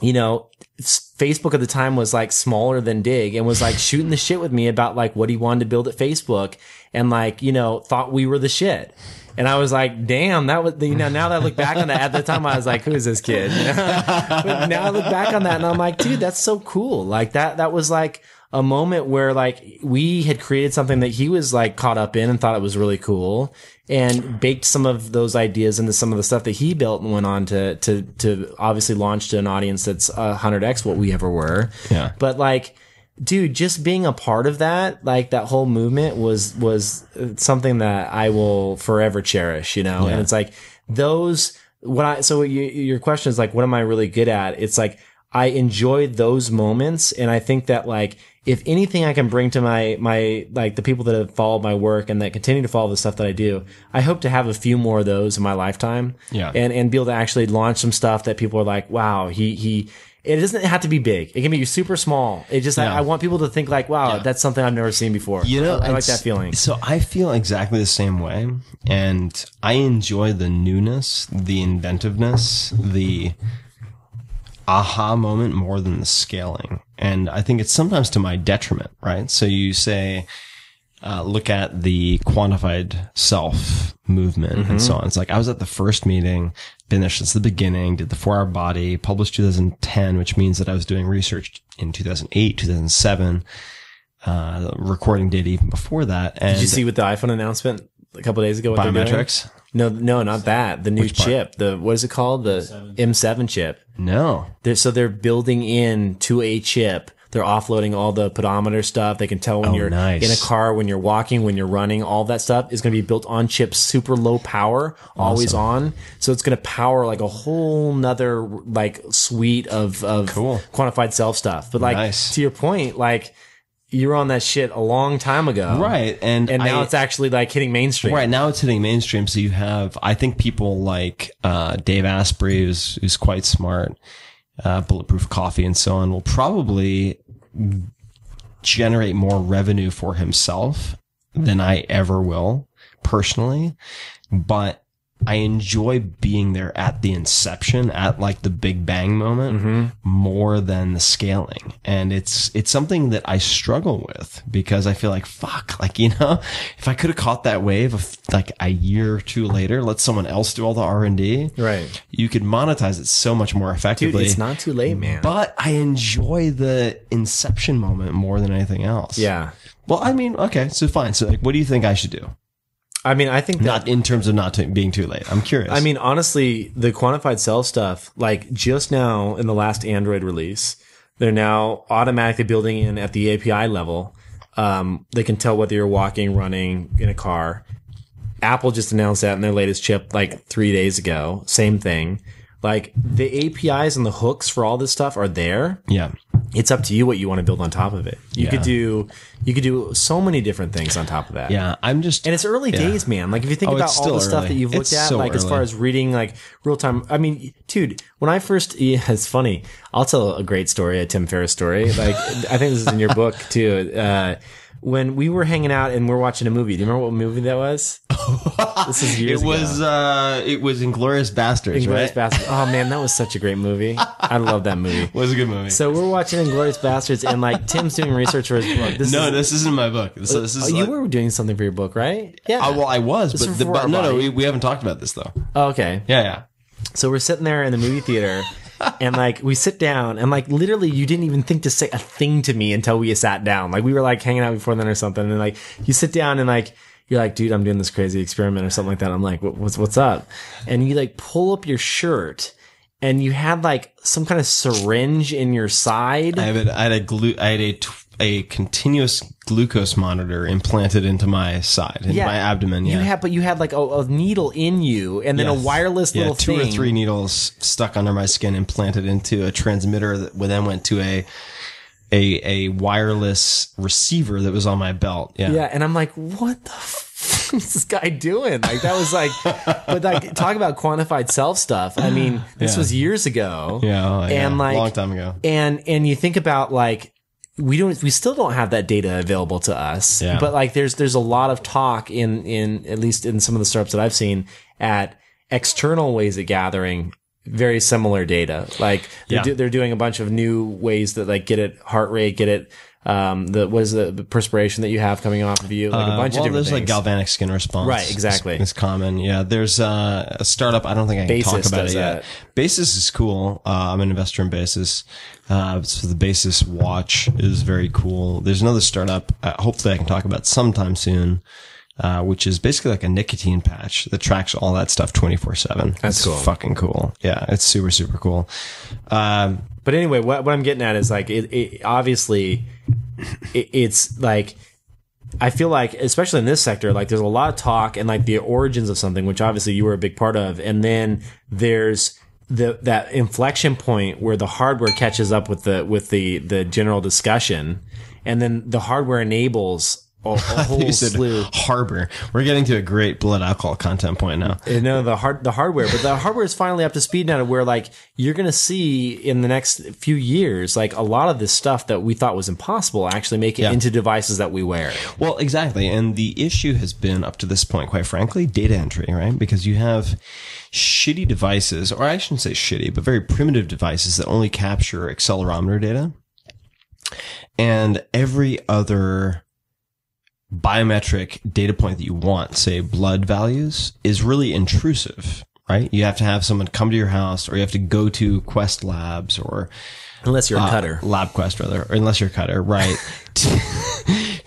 you know, Facebook at the time was like smaller than Digg and was like [laughs] shooting the shit with me about like what he wanted to build at Facebook and like, you know, thought we were the shit. And I was like, damn, that was, the you know, now that I look back on that, at the time I was like, who is this kid? [laughs] but now I look back on that and I'm like, dude, that's so cool. Like that, that was like a moment where like we had created something that he was like caught up in and thought it was really cool and baked some of those ideas into some of the stuff that he built and went on to, to, to obviously launch to an audience that's a hundred X what we ever were. Yeah. But like, dude, just being a part of that, like that whole movement was, was something that I will forever cherish, you know? And it's like those, what I, so you, your question is like, what am I really good at? It's like, I enjoy those moments. And I think that like, if anything I can bring to my, my, like the people that have followed my work and that continue to follow the stuff that I do, I hope to have a few more of those in my lifetime. Yeah. And, and be able to actually launch some stuff that people are like, wow, he, he, it doesn't have to be big. It can be super small. It just, Yeah. I, I want people to think like, wow, Yeah. that's something I've never seen before. You know, I like that feeling. So I feel exactly the same way, and I enjoy the newness, the inventiveness, the aha moment more than the scaling. And I think it's sometimes to my detriment, right? So you say, uh, look at the quantified self movement and so on. It's like I was at the first meeting, been there since the beginning, did the four hour body, published 2010, which means that I was doing research in 2008, 2007, uh, recording data even before that. And Did you see with the iPhone announcement a couple days ago? Biometrics? No, no, not that. The new part? chip. The what is it called? The M7 chip. No. They're, so they're building in to a chip. They're offloading all the pedometer stuff. They can tell when Oh, you're nice. in a car, when you're walking, when you're running. All that stuff is going to be built on chips, super low power, always on. So it's going to power like a whole nother like suite of of Cool. quantified self stuff. But like Nice. to your point, like you were on that shit a long time ago, Right. And, And now I- it's actually like hitting mainstream. Right now, it's hitting mainstream. So you have, I think, people like uh, Dave Asprey, who's who's quite smart, uh, Bulletproof Coffee, and so on, will probably generate more revenue for himself than I ever will personally. But I enjoy being there at the inception, at like the big bang moment, Mm-hmm. more than the scaling. And it's it's something that I struggle with because I feel like fuck, like you know, [laughs] if I could have caught that wave of like a year or two later, let someone else do all the R and D, Right. You could monetize it so much more Dude, effectively. it's not too late, man. but I enjoy the inception moment more than anything else. yeah. Well, I mean, okay, so fine. So, like, what do you think I should do? I mean, I think that Not in terms of not being too late. I'm curious. I mean, honestly, the quantified self stuff, like just now in the last Android release, they're now automatically building in at the API level. Um, they can tell whether you're walking, running in a car. Apple just announced that in their latest chip like three days ago. Same thing. Like the APIs and the hooks for all this stuff are there. yeah, It's up to you what you want to build on top of it. You Yeah. could do, you could do so many different things on top of that. yeah. I'm just And it's early Yeah. days, man. Like if you think Oh, about all the stuff that you've looked It's at, so like as far as reading like real time. I mean, dude, when I first, [laughs] yeah, it's funny. I'll tell a great story, a Tim Ferriss story. Like I think this is in your book too. Uh, when we were hanging out and we're watching a movie, do you remember what movie that was? [laughs] this is years It was ago. uh, it was Inglourious Basterds, Inglourious right? Bastards. Oh man, that was such a great movie. I love that movie. [laughs] was a good movie. So we're watching Inglourious Basterds, and like Tim's doing research for his book. This no, is, this isn't my book. This, this Oh, is you were doing something for your book, right? Yeah. Uh, well, I was, This but, the, but no, no, we, we haven't talked about this though. Oh, okay. Yeah, yeah. So we're sitting there in the movie theater and like we sit down and like literally you didn't even think to say a thing to me until we sat down. Like we were like hanging out before then or something. And like you sit down and like, you're like, dude, I'm doing this crazy experiment or something like that. I'm like, what's, what's up? And you like pull up your shirt and you had like some kind of syringe in your side. I had, I had a glue. I had a a continuous glucose monitor implanted into my side, into my abdomen. Yeah, You had, but you had like a, a needle in you and then Yes. a wireless yeah, little two thing. or three needles stuck under my skin, implanted into a transmitter that then went to a a a wireless receiver that was on my belt. Yeah, Yeah, and I'm like, what the f- [laughs] is this guy doing? Like that was like, but like talk about quantified self stuff. I mean, this Yeah. was years ago. yeah, oh, yeah. and like long time ago. and and you think about like we don't we still don't have that data available to us Yeah. but like there's there's a lot of talk in in at least in some of the startups that i've seen at external ways of gathering very similar data like they're, Yeah. do, they're doing a bunch of new ways that like get it heart rate get it um the what is the perspiration that you have coming off of you like a Uh, bunch well, of different there's things like galvanic skin response. Right, exactly. It's, it's common. Yeah, there's uh, a startup. I don't think I can Basis talk about it yet. that. Basis is cool. Uh, I'm an investor in Basis. Uh, so the Basis watch is very cool. There's another startup. Uh, hopefully, I can talk about sometime soon. Uh, which is basically like a nicotine patch that tracks all that stuff 24 7. That's cool. Fucking cool. Yeah, it's super, super cool. Um, But anyway, what, what I'm getting at is like, it, it obviously, it, it's like, I feel like, especially in this sector, like there's a lot of talk and like the origins of something, which obviously you were a big part of, and then there's the that inflection point where the hardware catches up with the with the the general discussion, and then the hardware enables a, [laughs] whole you said slew. harbor. We're getting to a great blood alcohol content point now. Uh, No, the hard the hardware, but the [laughs] hardware is finally up to speed now to where like you're gonna see in the next few years, like a lot of this stuff that we thought was impossible actually make it Yeah. into devices that we wear. Well, exactly. And the issue has been up to this point, quite frankly, data entry, right? Because you have shitty devices, or I shouldn't say shitty, but very primitive devices that only capture accelerometer data. And every other biometric data point that you want, say blood values, is really intrusive, right? You have to have someone come to your house or you have to go to Quest Labs or Unless you're a uh, cutter. LabQuest rather, or unless you're a cutter, right? [laughs] to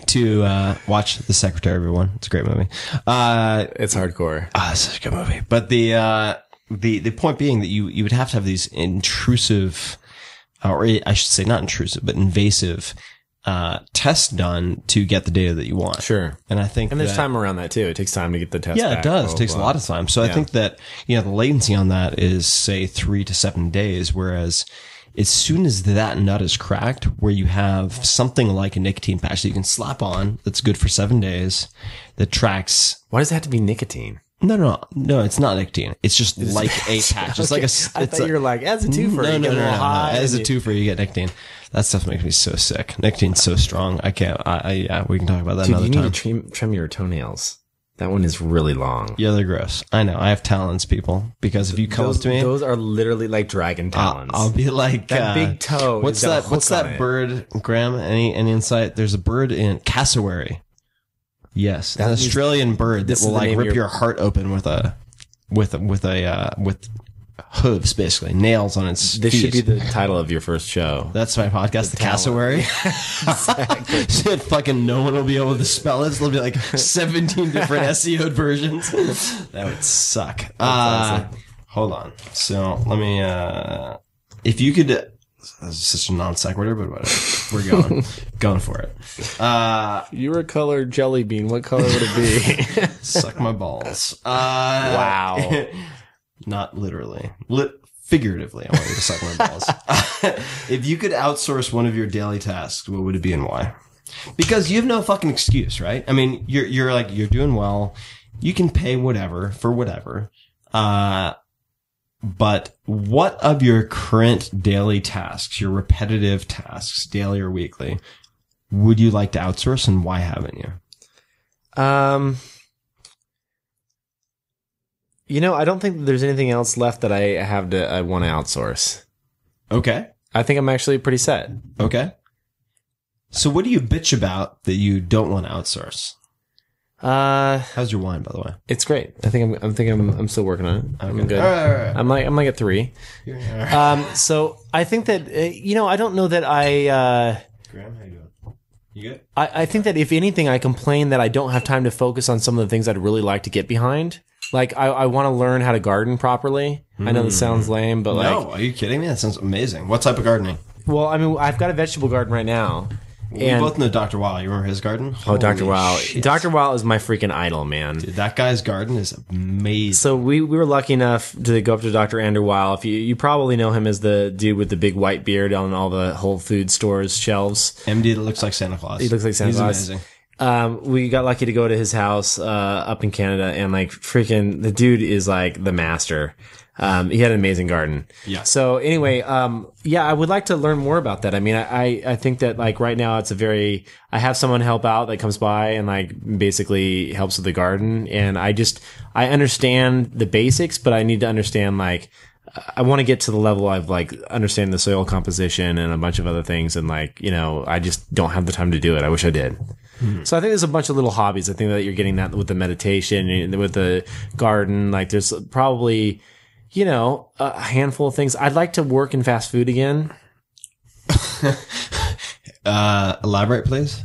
to uh, watch The Secretary, everyone. It's a great movie. Uh, It's hardcore. ah, it's such a good movie. But the uh, the the point being that you you would have to have these intrusive, or I should say not intrusive, but invasive uh, tests done to get the data that you want. Sure. And I think And there's that- time around that too. It takes time to get the test. yeah, back, it does. blah, It takes blah, a lot of time. So I think that, you know, the latency on that is say three to seven days. Whereas as soon as that nut is cracked, where you have something like a nicotine patch that you can slap on that's good for seven days that tracks. Why does it have to be nicotine? No, no, no, No, it's not nicotine. It's just like [laughs] a patch. It's like a, s- I it's thought a- you were like, as a twofer, no, you no, get no, no, no. high. As a twofer, you get nicotine. That stuff makes me so sick. Nicotine's so strong. I can't, I, I yeah, we can talk about that Dude, you another need to trim, trim your toenails. That one is really long. Yeah, they're gross. I know. I have talons, people. Because if you come Those, up to me, those are literally like dragon I'll, talons. I'll be like That uh, big toe What's has got a that? What's that it. bird, Graham? Any any insight? There's a bird in cassowary. Yes, an means- Australian bird that will like rip your- your heart open with a with a, with a uh, with hooves, basically nails on its. this feet. should be the title of your first show. That's my podcast, The, talent. Cassowary. [laughs] [laughs] Shit, fucking no one will be able to spell it. There'll be like 17 different [laughs] SEO versions. That would suck. Uh, hold on. So let me, uh, if you could, that's such a non sequitur, but whatever. We're going, going for it. Uh, You were a colored jelly bean. What color would it be? suck my balls. Uh, Wow. Not literally. Lit- figuratively, I want you to suck my balls. [laughs] [laughs] if you could outsource one of your daily tasks, what would it be and why? Because you have no fucking excuse, right? I mean, you're you're like you're doing well. You can pay whatever for whatever. Uh but what of your current daily tasks, your repetitive tasks, daily or weekly, would you like to outsource and why haven't you? um, you know, I don't think there's anything else left that I have to. I want to outsource. Okay. I think I'm actually pretty set. Okay. So what do you bitch about that you don't want to outsource? Uh, How's your wine, by the way? it's great. I think I'm. I'm thinking I'm. I'm still working on it. I'm good. All right, all right, all right. I'm like. I'm like at three. Um. So I think that uh, you know. I don't know that I. Uh, Graham, how you doing? You good? I, I think that if anything, I complain that I don't have time to focus on some of the things I'd really like to get behind. Like I, I want to learn how to garden properly. I know this hmm. sounds lame, but like, no, are you kidding me? That sounds amazing. What type of gardening? well, I mean, I've got a vegetable garden right now, we both know Dr. Weil. You remember his garden? oh, Dr. Holy Wow, shit. Dr. Weil is my freaking idol, man. Dude, that guy's garden is amazing. So we, we were lucky enough to go up to Dr. Andrew Weil. If you you probably know him as the dude with the big white beard on all the Whole Food stores shelves. MD that looks like Santa Claus. He looks like Santa He's Claus. amazing. Um, we got lucky to go to his house uh, up in Canada, and like freaking the dude is like the master. Um, he had an amazing garden. Yeah. So anyway, um, yeah, I would like to learn more about that. I mean, I, I, I think that like right now it's a very, I have someone help out that comes by and like basically helps with the garden. And I just, I understand the basics, but I need to understand like, I want to get to the level of like understanding the soil composition and a bunch of other things. And like, you know, I just don't have the time to do it. I wish I did. So I think there's a bunch of little hobbies. I think that you're getting that with the meditation, and with the garden. Like there's probably, you know, a handful of things. I'd like to work in fast food again. [laughs] Uh, elaborate, please.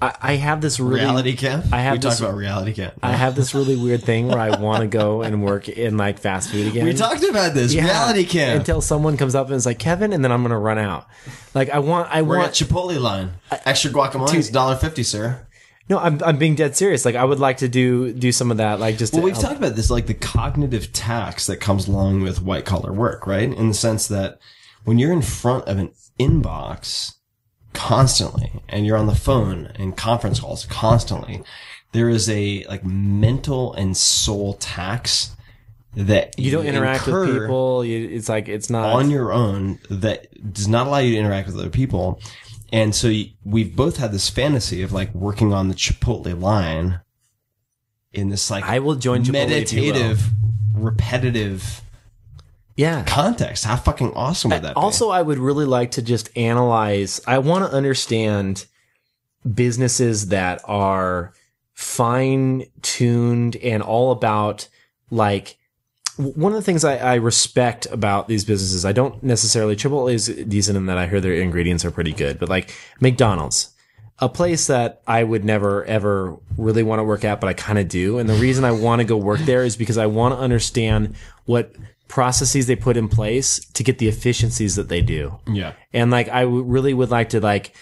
I, I have this really, Reality camp. I have we this- talked about reality camp. I have this really weird thing where I want to go and work in like fast food again. we talked about this. Yeah. Reality camp. until someone comes up and is like Kevin, and then I'm gonna run out. Like I want, I We're want. Chipotle line. Extra guacamole is $1.50, sir. No, I'm I'm being dead serious. Like I would like to do do some of that. Like just Well, to we've help- talked about this, like the cognitive tax that comes along with white collar work, right? In the sense that when you're in front of an inbox constantly and you're on the phone and conference calls constantly, there is a like mental and soul tax that you don't interact with people. You, it's like it's not on your own that does not allow you to interact with other people. And so y- we've both had this fantasy of like working on the Chipotle line in this like I will join you meditative, repetitive yeah. context. How fucking awesome would that be? Also, I would really like to just analyze. I want to understand businesses that are fine tuned and all about like one of the things I, I respect about these businesses. I don't necessarily Chipotle is decent in that I hear their ingredients are pretty good, but like McDonald's. A place that I would never ever really want to work at, but I kind of do. And the reason I want to go work there is because I want to understand what processes they put in place to get the efficiencies that they do. yeah. And like, I w- really would like to like,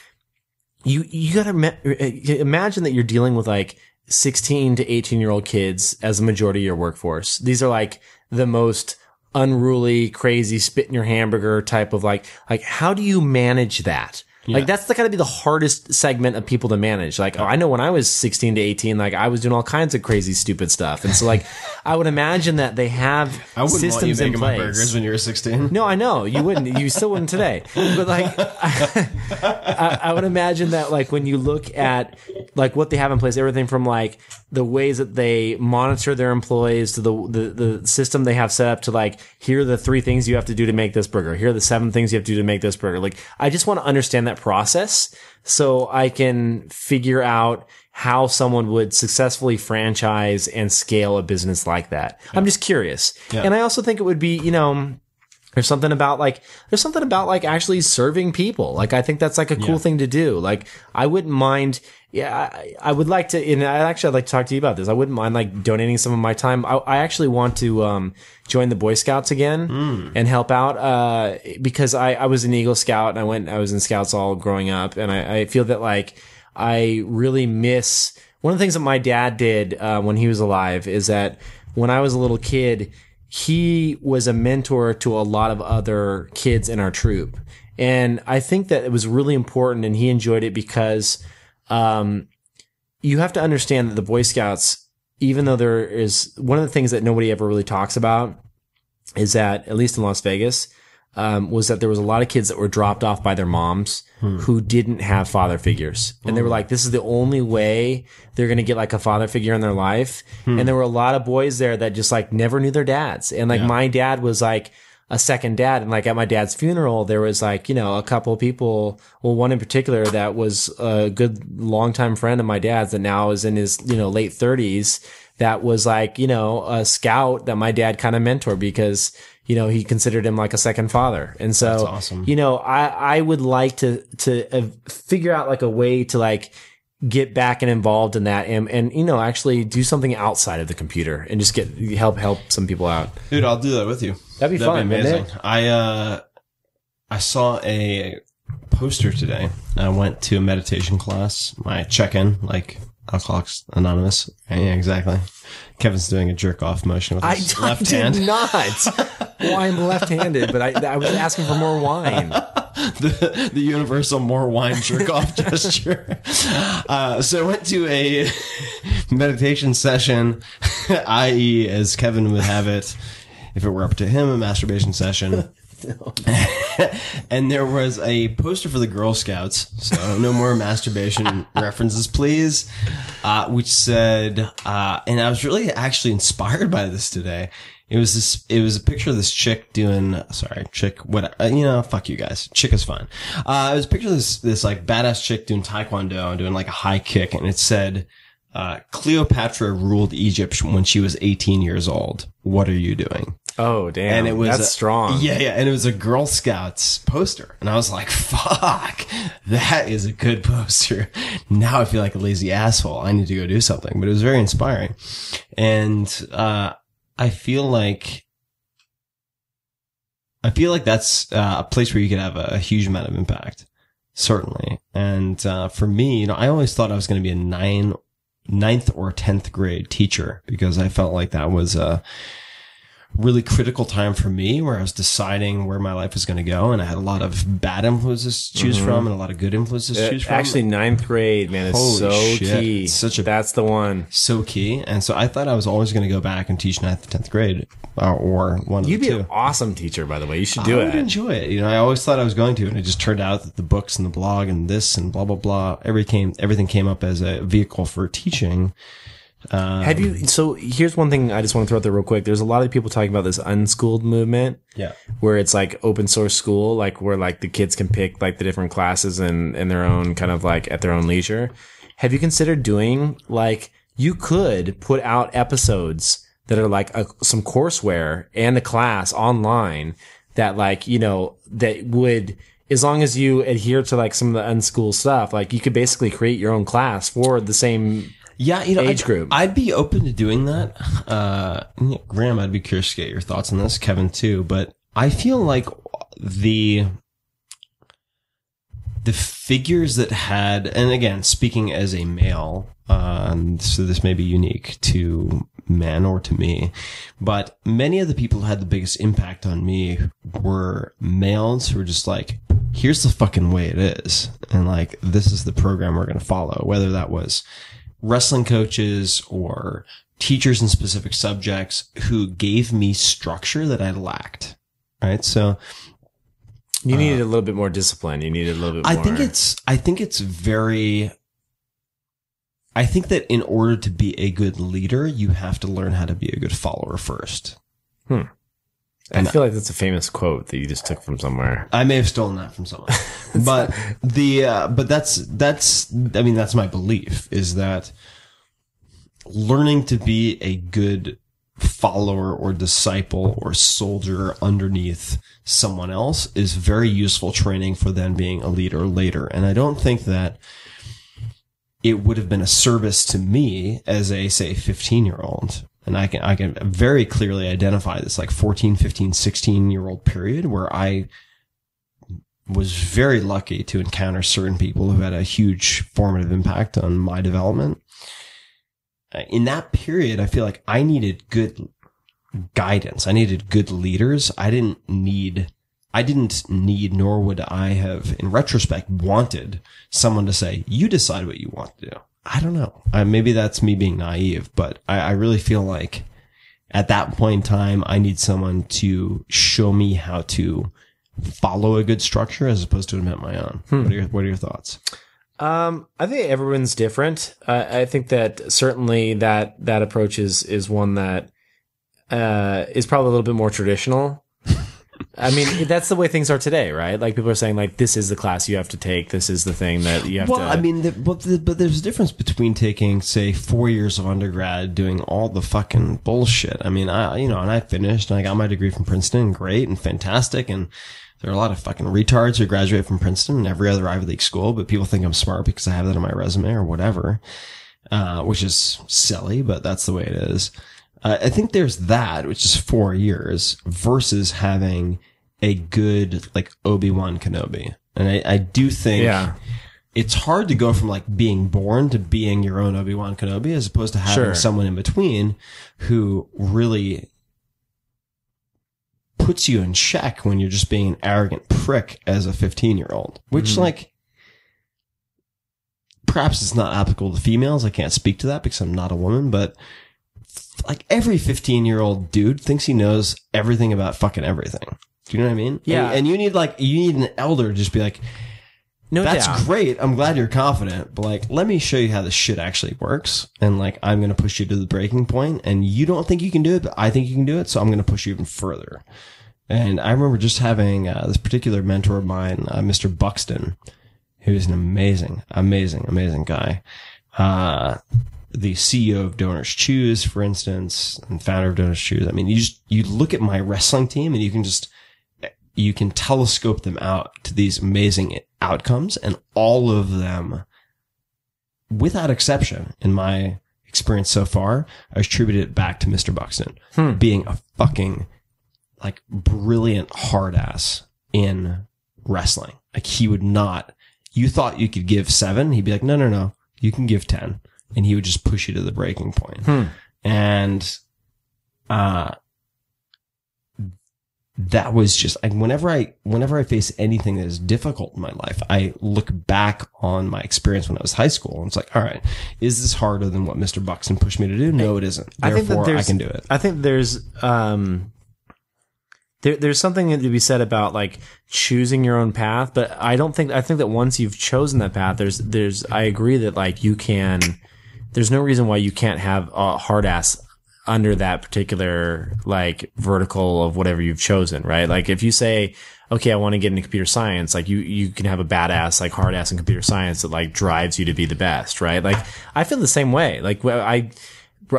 you, you gotta ma- uh, imagine that you're dealing with like 16 to 18 year old kids as a majority of your workforce. These are like the most unruly, crazy, spit in your hamburger type of like, like, how do you manage that? Like that's the gotta be the hardest segment of people to manage. Like, oh, I know when I was 16 to 18, like I was doing all kinds of crazy, stupid stuff. And so like, [laughs] I would imagine that they have I wouldn't systems want you in place. burgers when you were 16. No, I know you wouldn't. You still wouldn't today. But like, [laughs] I, I would imagine that like when you look at like what they have in place, everything from like the ways that they monitor their employees to the the, the system they have set up to like here are the three things you have to do to make this burger. Here are the seven things you have to do to make this burger. Like I just want to understand that process so I can figure out how someone would successfully franchise and scale a business like that. I'm just curious. And I also think it would be, you know, there's something about like there's something about like actually serving people. Like I think that's like a cool thing to do. Like I wouldn't mind. Yeah, I, I would like to. And I actually I'd like to talk to you about this. I wouldn't mind like donating some of my time. I, I actually want to um, join the Boy Scouts again and help out uh, because I I was an Eagle Scout and I went I was in Scouts all growing up and I, I feel that like I really miss one of the things that my dad did uh, when he was alive is that when I was a little kid he was a mentor to a lot of other kids in our troop. And I think that it was really important and he enjoyed it because, um, you have to understand that the Boy Scouts, even though there is one of the things that nobody ever really talks about is that, at least in Las Vegas, um, was that there was a lot of kids that were dropped off by their moms hmm. who didn't have father figures. And they were hmm. like, this is the only way they're going to get like a father figure in their life. Hmm. And there were a lot of boys there that just like never knew their dads. And like my dad was like, a second dad. And like at my dad's funeral, there was like, you know, a couple of people, well, one in particular that was a good longtime friend of my dad's that now is in his, you know, late thirties that was like, you know, a scout that my dad kind of mentored because, you know, he considered him like a second father. And so, awesome. you know, I, I would like to, to uh, figure out like a way to like, get back and involved in that and, and, you know, actually do something outside of the computer and just get, help, help some people out. Dude, I'll do that with you. That'd be fun, wouldn't amazing. I uh, I saw a poster today. I went to a meditation class. My check-in, like Alcoholics Anonymous. Yeah, exactly. Kevin's doing a jerk off motion with his I left I hand. not. [laughs] well, I'm left-handed, but I, I was asking for more wine. [laughs] the, the universal more wine jerk off [laughs] gesture. Uh, so I went to a meditation session, i.e., as Kevin would have it, if it were up to him, a masturbation session. [laughs] and there was a poster for the Girl Scouts, so no more [laughs] masturbation [laughs] references, please. Uh, which said, uh, and I was really actually inspired by this today. It was this. It was a picture of this chick doing. Sorry, chick. What? Uh, you know, fuck you guys. Chick is fine. Uh, it was a picture of this this like badass chick doing taekwondo and doing like a high kick, and it said, uh, "Cleopatra ruled Egypt when she was 18 years old. What are you doing?" Oh, damn. and it was That's a- strong. Yeah, yeah, and it was a Girl Scouts poster, and I was like, "Fuck, that is a good poster." Now I feel like a lazy asshole. I need to go do something, but it was very inspiring, and uh, I feel like I feel like that's uh, a place where you could have a, a huge amount of impact, certainly. And uh, for me, you know, I always thought I was going to be a nine, ninth or tenth grade teacher because I felt like that was a really critical time for me where I was deciding where my life was going to go, and I had a lot of bad influences to choose from and a lot of good influences to Uh, choose from. Actually, ninth grade, man, is Holy so shit. key. It's such a- That's the one. so key, and so I thought I was always going to go back and teach ninth, tenth grade, uh, or one of You'd be two. an awesome teacher, by the way. You should do I do would it. enjoy it. You know, I always thought I was going to, and it just turned out that the books and the blog and this and blah blah blah, everything came, everything came up as a vehicle for teaching. Have you? So here's one thing I just want to throw out there real quick. There's a lot of people talking about this unschooled movement. Yeah. where it's like open source school, like where like the kids can pick like the different classes and in their own kind of like at their own leisure. Have you considered doing like you could put out episodes that are like a, some courseware and a class online that like you know that would as long as you adhere to like some of the unschool stuff, like you could basically create your own class for the same. Yeah, you know, Age I'd, group. I'd be open to doing that. Uh, Graham, I'd be curious to get your thoughts on this. Kevin too, but I feel like the the figures that had, and again, speaking as a male, uh, and so this may be unique to men or to me, but many of the people who had the biggest impact on me were males who were just like here's the fucking way it is. And like, this is the program we're going to follow, whether that was wrestling coaches or teachers in specific subjects who gave me structure that I lacked. Right. So You needed uh, a little bit more discipline. You needed a little bit more. I more. think it's, I think it's very, I think that in order to be a good leader, you have to learn how to be a good follower first. Hmm. I feel like that's a famous quote that you just took from somewhere. I may have stolen that from someone, [laughs] but the uh, but that's that's I mean that's my belief is that learning to be a good follower or disciple or soldier underneath someone else is very useful training for then being a leader later. And I don't think that it would have been a service to me as a say 15 year old and I can I can very clearly identify this like 14 15 16 year old period where I was very lucky to encounter certain people who had a huge formative impact on my development. In that period, I feel like I needed good guidance. I needed good leaders. I didn't need, I didn't need, nor would I have, in retrospect, wanted someone to say, you decide what you want to do. I don't know. Uh, maybe that's me being naive, but I, I really feel like at that point in time, I need someone to show me how to follow a good structure as opposed to invent my own. What, are your, what are your thoughts? Um, I think everyone's different. Uh, I think that certainly that that approach is is one that uh, is probably a little bit more traditional. I mean, that's the way things are today, right? Like people are saying, like this is the class you have to take. This is the thing that you have Well, to. Well, I mean, the, but, the, but there's a difference between taking, say, four years of undergrad, doing all the fucking bullshit. I mean, I, you know, and I finished and I got my degree from Princeton, great and fantastic. And there are a lot of fucking retards who graduate from Princeton and every other Ivy League school, but people think I'm smart because I have that on my resume or whatever, uh, which is silly, but that's the way it is. Uh, I think there's that, which is four years versus having a good, like, Obi-Wan Kenobi. And I, I do think yeah, it's hard to go from like being born to being your own Obi-Wan Kenobi as opposed to having Sure. someone in between who really puts you in check when you're just being an arrogant prick as a 15 year old, which like perhaps it's not applicable to females. I can't speak to that because I'm not a woman, but like every 15 year old dude thinks he knows everything about fucking everything. Do you know what I mean? Yeah. And, and you need like, you need an elder to just be like, no that's doubt. great. I'm glad you're confident, but like, let me show you how this shit actually works. And like, I'm going to push you to the breaking point and you don't think you can do it, but I think you can do it. So I'm going to push you even further. And I remember just having uh, this particular mentor of mine, uh, Mr. Buxton, who's an amazing, amazing, amazing guy. Uh, the CEO of Donors Choose, for instance, and founder of Donors Choose. I mean, you just, you look at my wrestling team and you can just, you can telescope them out to these amazing outcomes and all of them, without exception, in my experience so far, I attribute it back to Mr. Buxton hmm. being a fucking like brilliant hard ass in wrestling. Like he would not, you thought you could give seven. He'd be like, no, no, no, you can give 10. And he would just push you to the breaking point. And, uh, that was just like whenever I whenever I face anything that is difficult in my life, I look back on my experience when I was high school and it's like, all right, is this harder than what Mr. Buxton pushed me to do? No, it isn't. I think Therefore, I, there's- can do it. I think there's um there, there's something to be said about like choosing your own path, but I don't think I think that once you've chosen that path, there's there's I agree that like you can there's no reason why you can't have a hard ass under that particular like vertical of whatever you've chosen, right? Like if you say, okay, I want to get into computer science, like you you can have a badass like hard ass in computer science that like drives you to be the best, right? Like I feel the same way. Like I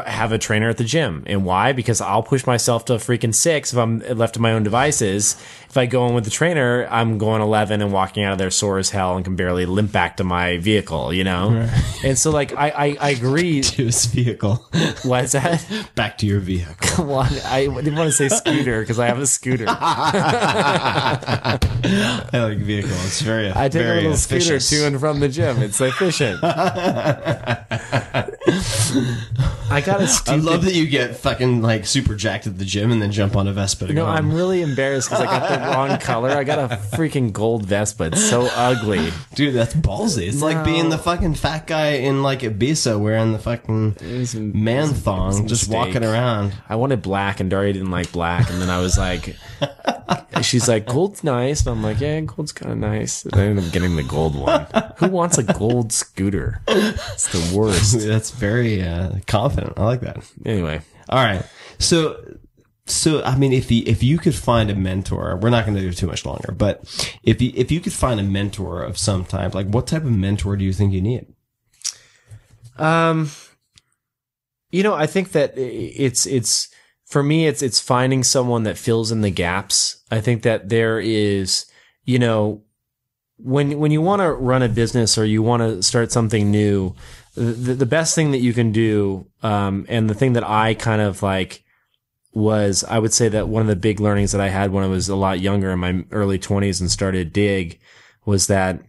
have a trainer at the gym. And why? Because I'll push myself to freaking six if I'm left to my own devices. If I go in with the trainer, I'm going 11 and walking out of there sore as hell and can barely limp back to my vehicle, you know? [laughs] And so, like, I, I, I agree. [laughs] To his vehicle. [laughs] What's that? back to your vehicle. Come on. I didn't want to say scooter because I have a scooter. I like vehicle. It's very I take a very little scooter to and from the gym. It's efficient. I I got a [laughs] I stupid. love that you get fucking like super jacked at the gym and then jump on a Vespa to No. I'm really embarrassed because I got the wrong [laughs] color. I got a freaking gold Vespa. It's so ugly. Dude, that's ballsy. It's like being the fucking fat guy in like Ibiza wearing the fucking man thong, just mistake. walking around. I wanted black, and Darya didn't like black. And then I was like, [laughs] she's like, gold's nice. And I'm like, yeah, gold's kind of nice. And I ended up getting the gold one. Who wants a gold scooter? It's the worst. [laughs] That's very uh, confident. I like that. Anyway, All right. So, so I mean, if you, if you could find a mentor, we're not going to do too much longer, but if you, if you could find a mentor of some type, like what type of mentor do you think you need? Um, you know, I think that it's it's for me, it's it's finding someone that fills in the gaps. I think that there is, you know, when when you want to run a business or you want to start something new, the, the best thing that you can do, um, and the thing that I kind of like was, I would say that one of the big learnings that I had when I was a lot younger in my early twenties and started Digg was that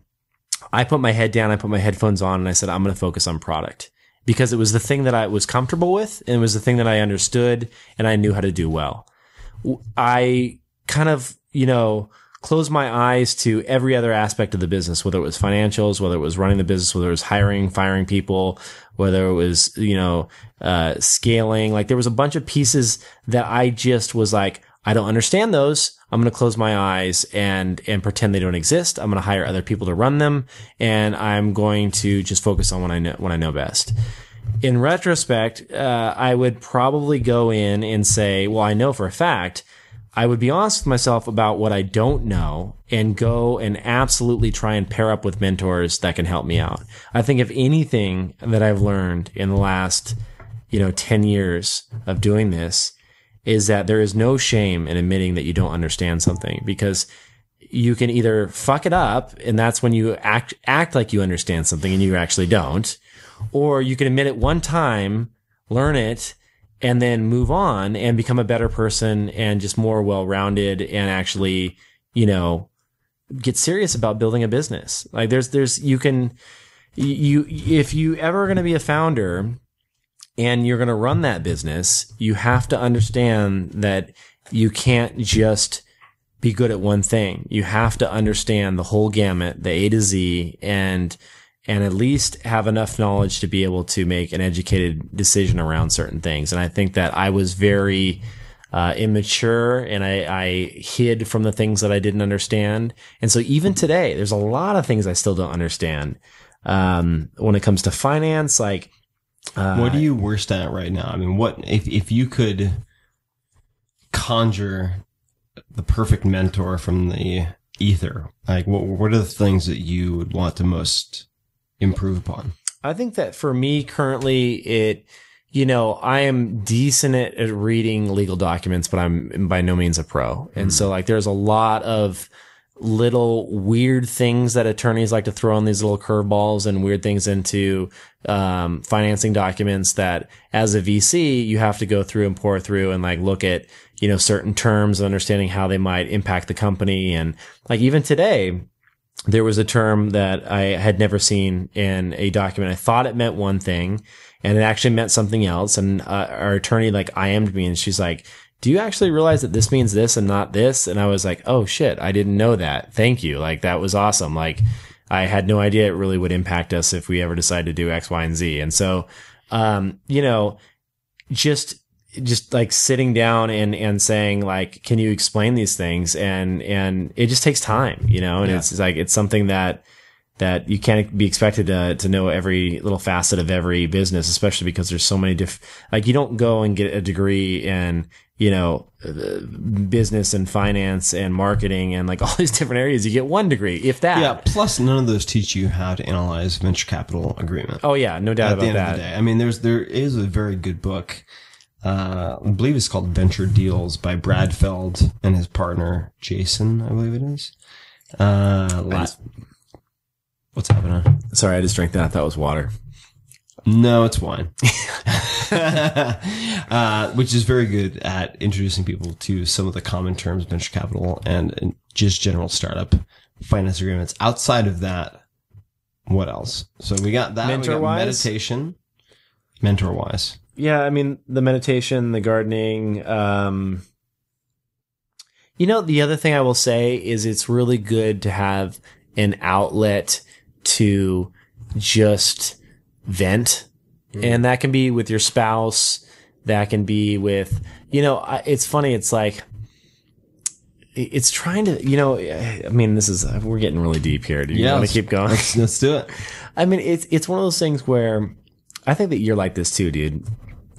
I put my head down, I put my headphones on, and I said, I'm going to focus on product because it was the thing that I was comfortable with and it was the thing that I understood and I knew how to do well. I kind of, you know, closed my eyes to every other aspect of the business, whether it was financials, whether it was running the business, whether it was hiring, firing people, whether it was, you know, uh, scaling. Like there was a bunch of pieces that I just was like, I don't understand those. I'm going to close my eyes and, and pretend they don't exist. I'm going to hire other people to run them and I'm going to just focus on what I know, what I know best. In retrospect, uh, I would probably go in and say, well, I know for a fact I would be honest with myself about what I don't know and go and absolutely try and pair up with mentors that can help me out. I think if anything that I've learned in the last, you know, 10 years of doing this is that there is no shame in admitting that you don't understand something because you can either fuck it up and that's when you act act like you understand something and you actually don't or you can admit it one time learn it and then move on and become a better person and just more well-rounded and actually you know get serious about building a business. Like there's there's you can you if you ever going to be a founder and you're going to run that business, you have to understand that you can't just be good at one thing. You have to understand the whole gamut, the A to Z, and and at least have enough knowledge to be able to make an educated decision around certain things. And I think that I was very uh, immature and I, I hid from the things that I didn't understand. And so even today, there's a lot of things I still don't understand. Um, when it comes to finance, like, uh, what are you worst at right now? I mean, what if if you could conjure the perfect mentor from the ether? Like, what what are the things that you would want to most improve upon? I think that for me currently, it, you know, I am decent at, at reading legal documents, but I'm by no means a pro. And so like there's a lot of little weird things that attorneys like to throw in these little curveballs and weird things into um, financing documents that as a VC you have to go through and pour through and like look at you know certain terms and understanding how they might impact the company and like even today there was a term that I had never seen in a document. I thought it meant one thing and it actually meant something else. And uh, our attorney like IM'd me and she's like, do you actually realize that this means this and not this? And I was like, oh shit, I didn't know that. Thank you. Like that was awesome. Like I had no idea it really would impact us if we ever decide to do X, Y, and Z. And so, um, you know, just just like sitting down and and saying like can you explain these things and and it just takes time you know and it's like it's something that that you can't be expected to to know every little facet of every business especially because there's so many diff like you don't go and get a degree in you know business and finance and marketing and like [laughs] all these different areas you get one degree if that Yeah. Plus, none of those teach you how to analyze venture capital agreement. oh yeah no doubt At the about end that of the day, I mean, there's there is a very good book. Uh, I believe it's called Venture Deals by Brad Feld and his partner Jason. I believe it is. Uh, la- what's happening? sorry i just drank that that was water No, it's wine. [laughs] uh, which is very good at introducing people to some of the common terms of venture capital and, and just general startup finance agreements. Outside of that, what else? So we got that. we got Mentor-wise? meditation, mentor wise. yeah, I mean the meditation, the gardening. Um, you know, the other thing I will say is it's really good to have an outlet to just vent, mm-hmm. and that can be with your spouse. That can be with you know. It's funny. It's like it's trying to you know. I mean, this is uh, we're getting really deep here. Do you want to keep going? Let's, [laughs] let's do it. I mean, it's it's one of those things where I think that you're like this too, dude.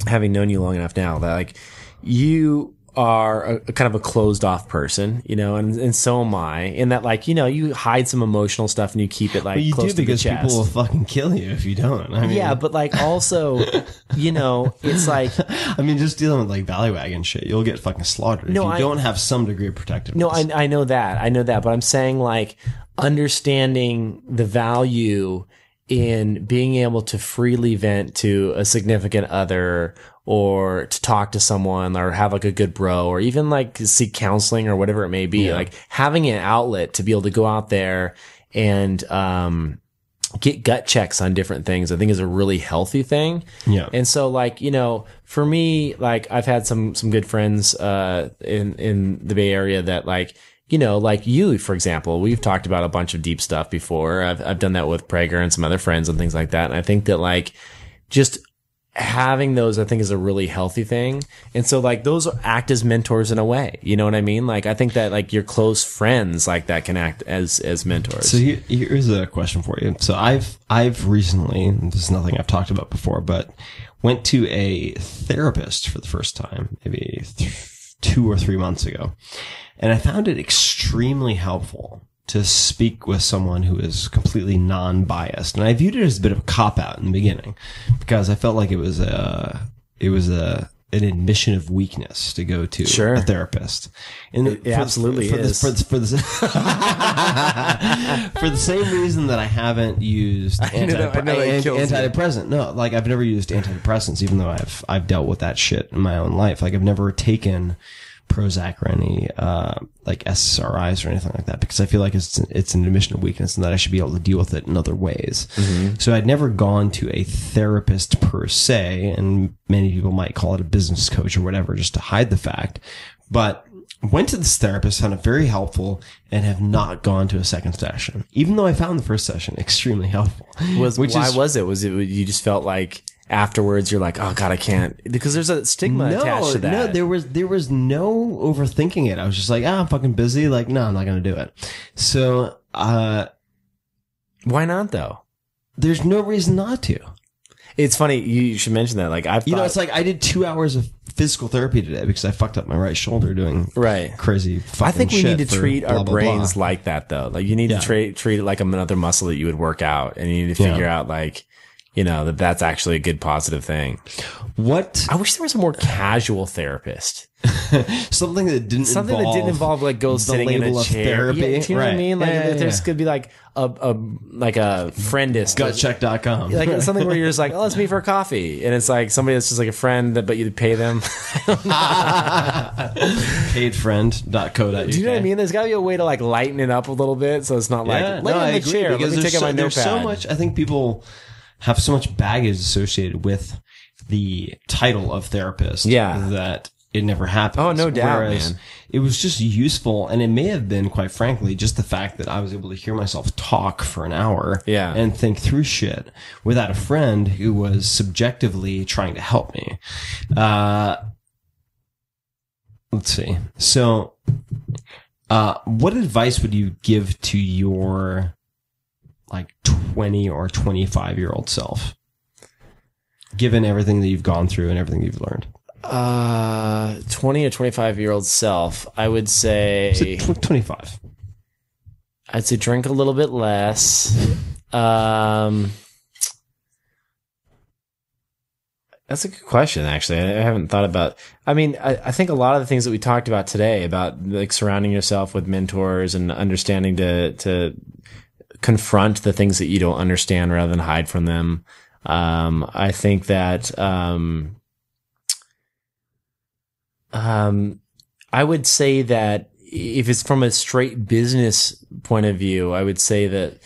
Having known you long enough now, that like you are a, a kind of a closed off person, you know, and and so am I. In that, like, you know, you hide some emotional stuff and you keep it like But you close do to because the chest. people will fucking kill you if you don't. I mean, yeah, but like also, [laughs] you know, it's like I mean, just dealing with like Valleywag shit, you'll get fucking slaughtered No, if you I- don't have some degree of protectiveness. No, I, I know that. I know that. But I'm saying like understanding the value in being able to freely vent to a significant other or to talk to someone or have like a good bro or even like seek counseling or whatever it may be. Like having an outlet to be able to go out there and, um, get gut checks on different things, I think is a really healthy thing. Yeah. And so like, you know, for me, like I've had some some good friends uh in in the Bay Area that like you know, like you, for example, we've talked about a bunch of deep stuff before. I've, I've done that with Prager and some other friends and things like that. And I think that like just having those, I think is a really healthy thing. And so like those act as mentors in a way. You know what I mean? Like I think that like your close friends like that can act as, as mentors. So here, here's a question for you. So I've I've recently, this is nothing I've talked about before, but went to a therapist for the first time, maybe th- two or three months ago, and I found it extremely helpful to speak with someone who is completely non-biased, and I viewed it as a bit of a cop out in the beginning because I felt like it was a it was a an admission of weakness to go to Sure. a therapist. And It absolutely for, is. For, this, for, this, [laughs] for the same reason that I haven't used [laughs] know I know that anti- antidepressant. No, like I've never used antidepressants, even though I've I've dealt with that shit in my own life. Like I've never taken Prozac or any uh, like SSRIs or anything like that because I feel like it's it's an admission of weakness and that I should be able to deal with it in other ways. Mm-hmm. So I'd never gone to a therapist per se, and many people might call it a business coach or whatever, just to hide the fact. But went to this therapist, found it very helpful, and have not gone to a second session, even though I found the first session extremely helpful. was [laughs] which why is- was it? Was it you just felt like afterwards you're like, oh god, I can't because there's a stigma attached to that. No, there was there was no overthinking it. I was just like, ah, I'm fucking busy. Like, no, I'm not gonna do it. So, uh, why not though? there's no reason not to. It's funny you should mention that. Like I've You know, it's like I did two hours of physical therapy today because I fucked up my right shoulder doing right. crazy. Fucking I think we need to treat our blah, brains blah. like that though. Like you need Yeah. to treat treat it like another muscle that you would work out, and you need to Yeah. figure out like you know that that's actually a good positive thing. what I wish there was a more casual therapist. [laughs] something that didn't Something involve that didn't involve like go sitting in a chair. therapy. Yeah, you know what I mean? Like Yeah, yeah, there's could be like a, a like a friendist gutcheck.com. like something where you're just like, oh, let's meet for a coffee, and it's like somebody that's just like a friend, that but you pay them. [laughs] paidfriend.co.uk. Do you know what I mean? There's got to be a way to like lighten it up a little bit, so it's not like Yeah, lay no, in the chair. Let because me take out my so, there's so much. I think people have so much baggage associated with the title of therapist. Yeah. that it never happened. Oh, no doubt, Whereas man. It was just useful, and it may have been, quite frankly, just the fact that I was able to hear myself talk for an hour, Yeah. and think through shit without a friend who was subjectively trying to help me. Uh, let's see. So, uh, what advice would you give to your like 20 or 25 year old self? Given everything that you've gone through and everything you've learned. Uh, twenty or twenty-five year old self, I would say, tw- 25. I'd say drink a little bit less. Um, that's a good question. Actually, I I haven't thought about. I mean, I, I think a lot of the things that we talked about today about like surrounding yourself with mentors and understanding to to confront the things that you don't understand rather than hide from them. Um, I think that um, um, I would say that if it's from a straight business point of view, I would say that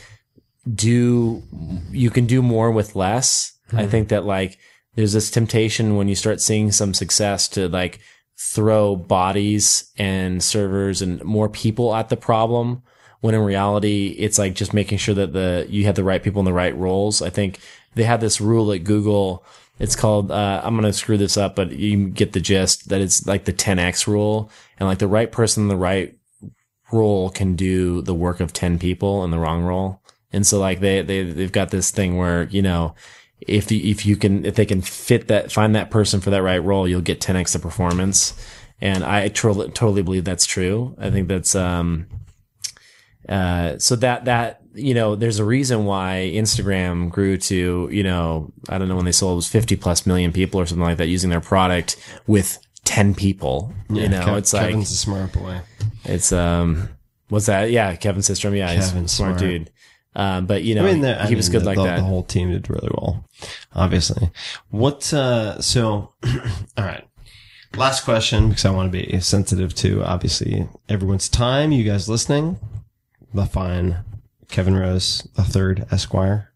do you can do more with less. I think that like there's this temptation when you start seeing some success to like throw bodies and servers and more people at the problem when in reality it's like just making sure that the you have the right people in the right roles i think they have this rule at google it's called uh, i'm going to screw this up but you get the gist that it's like the 10x rule and like the right person in the right role can do the work of 10 people in the wrong role and so like they they they've got this thing where you know if if you can if they can fit that find that person for that right role, you'll get 10x the performance. And I totally totally believe that's true. I think that's um uh so that that you know there's a reason why Instagram grew to you know I don't know when they sold it was 50 plus million people or something like that using their product with 10 people. you know, Kev- it's like Kevin's a smart boy. it's um what's that? Yeah, Kevin Systrom. Yeah, he's a smart, smart. dude. Um, but you know, I mean, the- he was good the, like the, that. The whole team did really well, obviously. What? Uh, so, [clears throat] all right. Last question, because I want to be sensitive to obviously everyone's time. You guys listening, the fine Kevin Rose, the third Esquire,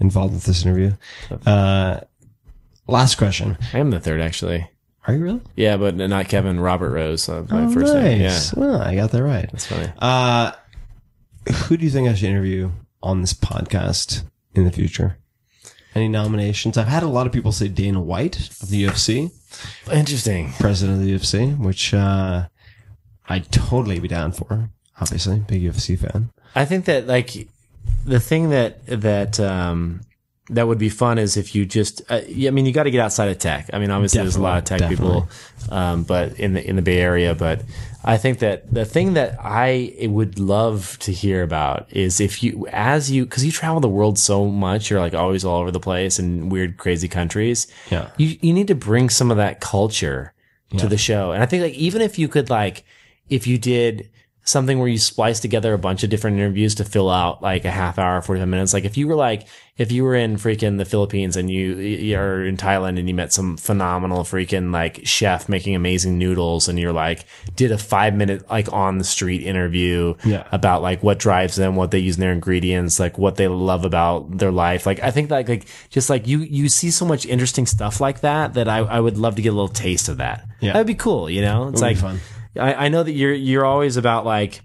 involved with this interview. Uh, last question. I am the third actually. Are you really? Yeah, but not Kevin. Robert Rose. Uh, my Oh, first name. Yeah, nice. Well, I got that right. that's funny. Uh, who do you think I should interview on this podcast in the future? Any nominations? I've had a lot of people say Dana White of the UFC, Interesting. president of the UFC, which uh, I'd totally be down for. Obviously, big UFC fan. I think that like the thing that that um that would be fun is if you just uh, yeah, I mean you got to get outside of tech. I mean obviously there's a lot of tech Definitely, people um but in the in the Bay Area but I think that the thing that I would love to hear about is if you as you cuz you travel the world so much you're like always all over the place in weird crazy countries. Yeah. You you need to bring some of that culture to the show. And I think like even if you could like if you did something where you splice together a bunch of different interviews to fill out like a half hour, 45 minutes. Like if you were like, if you were in freaking the Philippines and you, you're in Thailand and you met some phenomenal freaking like chef making amazing noodles and you're like, did a five minute like on the street interview Yeah. about like what drives them, what they use in their ingredients, like what they love about their life. Like I think like, like just like you, you see so much interesting stuff like that, that I, I would love to get a little taste of that. Yeah. That'd be cool. You know, it's It like, fun. I, I know that you're you're always about like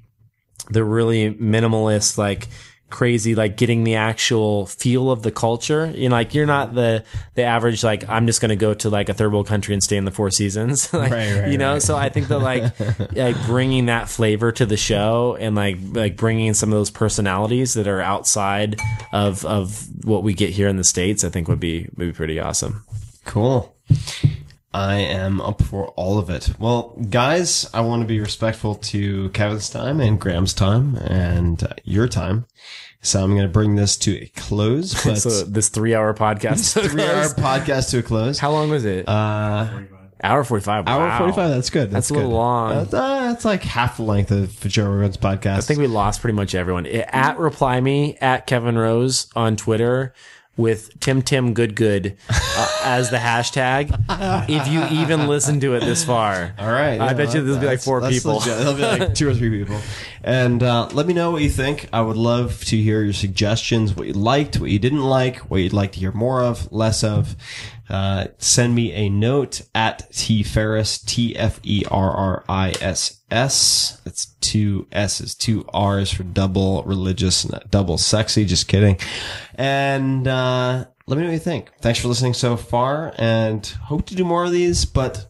the really minimalist, like crazy, like getting the actual feel of the culture. You know, like you're not the the average like I'm just going to go to like a third world country and stay in the Four Seasons. [laughs] like, Right, right, you know, right. so I think that like [laughs] like bringing that flavor to the show and like like bringing some of those personalities that are outside of of what we get here in the states, I think would be would be pretty awesome. Cool. I am up for all of it. Well, guys, I want to be respectful to Kevin's time and Graham's time and uh, your time. So I'm going to bring this to a close. [laughs] But so this three hour podcast, three hour [laughs] podcast to a close. How long was it? Uh, hour forty five. hour 45. That's good. That's, That's a little good. long. That's, uh, that's like half the length of Joe Rogan's podcast. I think we lost pretty much everyone. At reply me at Kevin Rose on Twitter with Tim Tim Good Good uh, as the hashtag. if you even listen to it this far, All right. I bet you there'll be like four people. legit. There'll be like two or three people. And uh, let me know what you think. I would love to hear your suggestions, what you liked, what you didn't like, what you'd like to hear more of, less of. Uh, send me a note at T Ferriss, T F E R R I S S. That's two S's, two R's for double religious, double sexy. Just kidding. And, uh, let me know what you think. Thanks for listening so far and hope to do more of these, but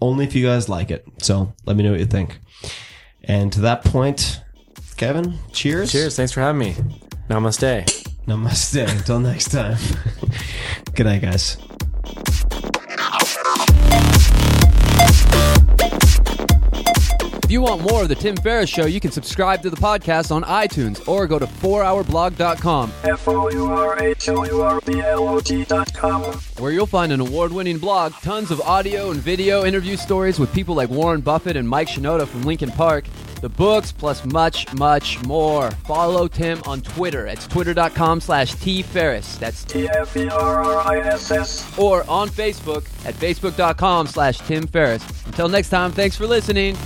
only if you guys like it. So let me know what you think. And to that point, Kevin, cheers. Cheers! Thanks for having me. Namaste. Namaste. Until next time. [laughs] Good night, guys. If you want more of the Tim Ferriss Show, you can subscribe to the podcast on iTunes or go to 4hourblog.com, F-O-U-R-H-O-U-R-B-L-O-G dot com. where you'll find an award-winning blog, tons of audio and video interview stories with people like Warren Buffett and Mike Shinoda from Linkin Park, the books, plus much, much more. Follow Tim on Twitter. It's twitter.com slash tferriss. That's T-F-E-R-R-I-S-S. or on Facebook at facebook.com slash Tim Ferriss. Until next time, thanks for listening.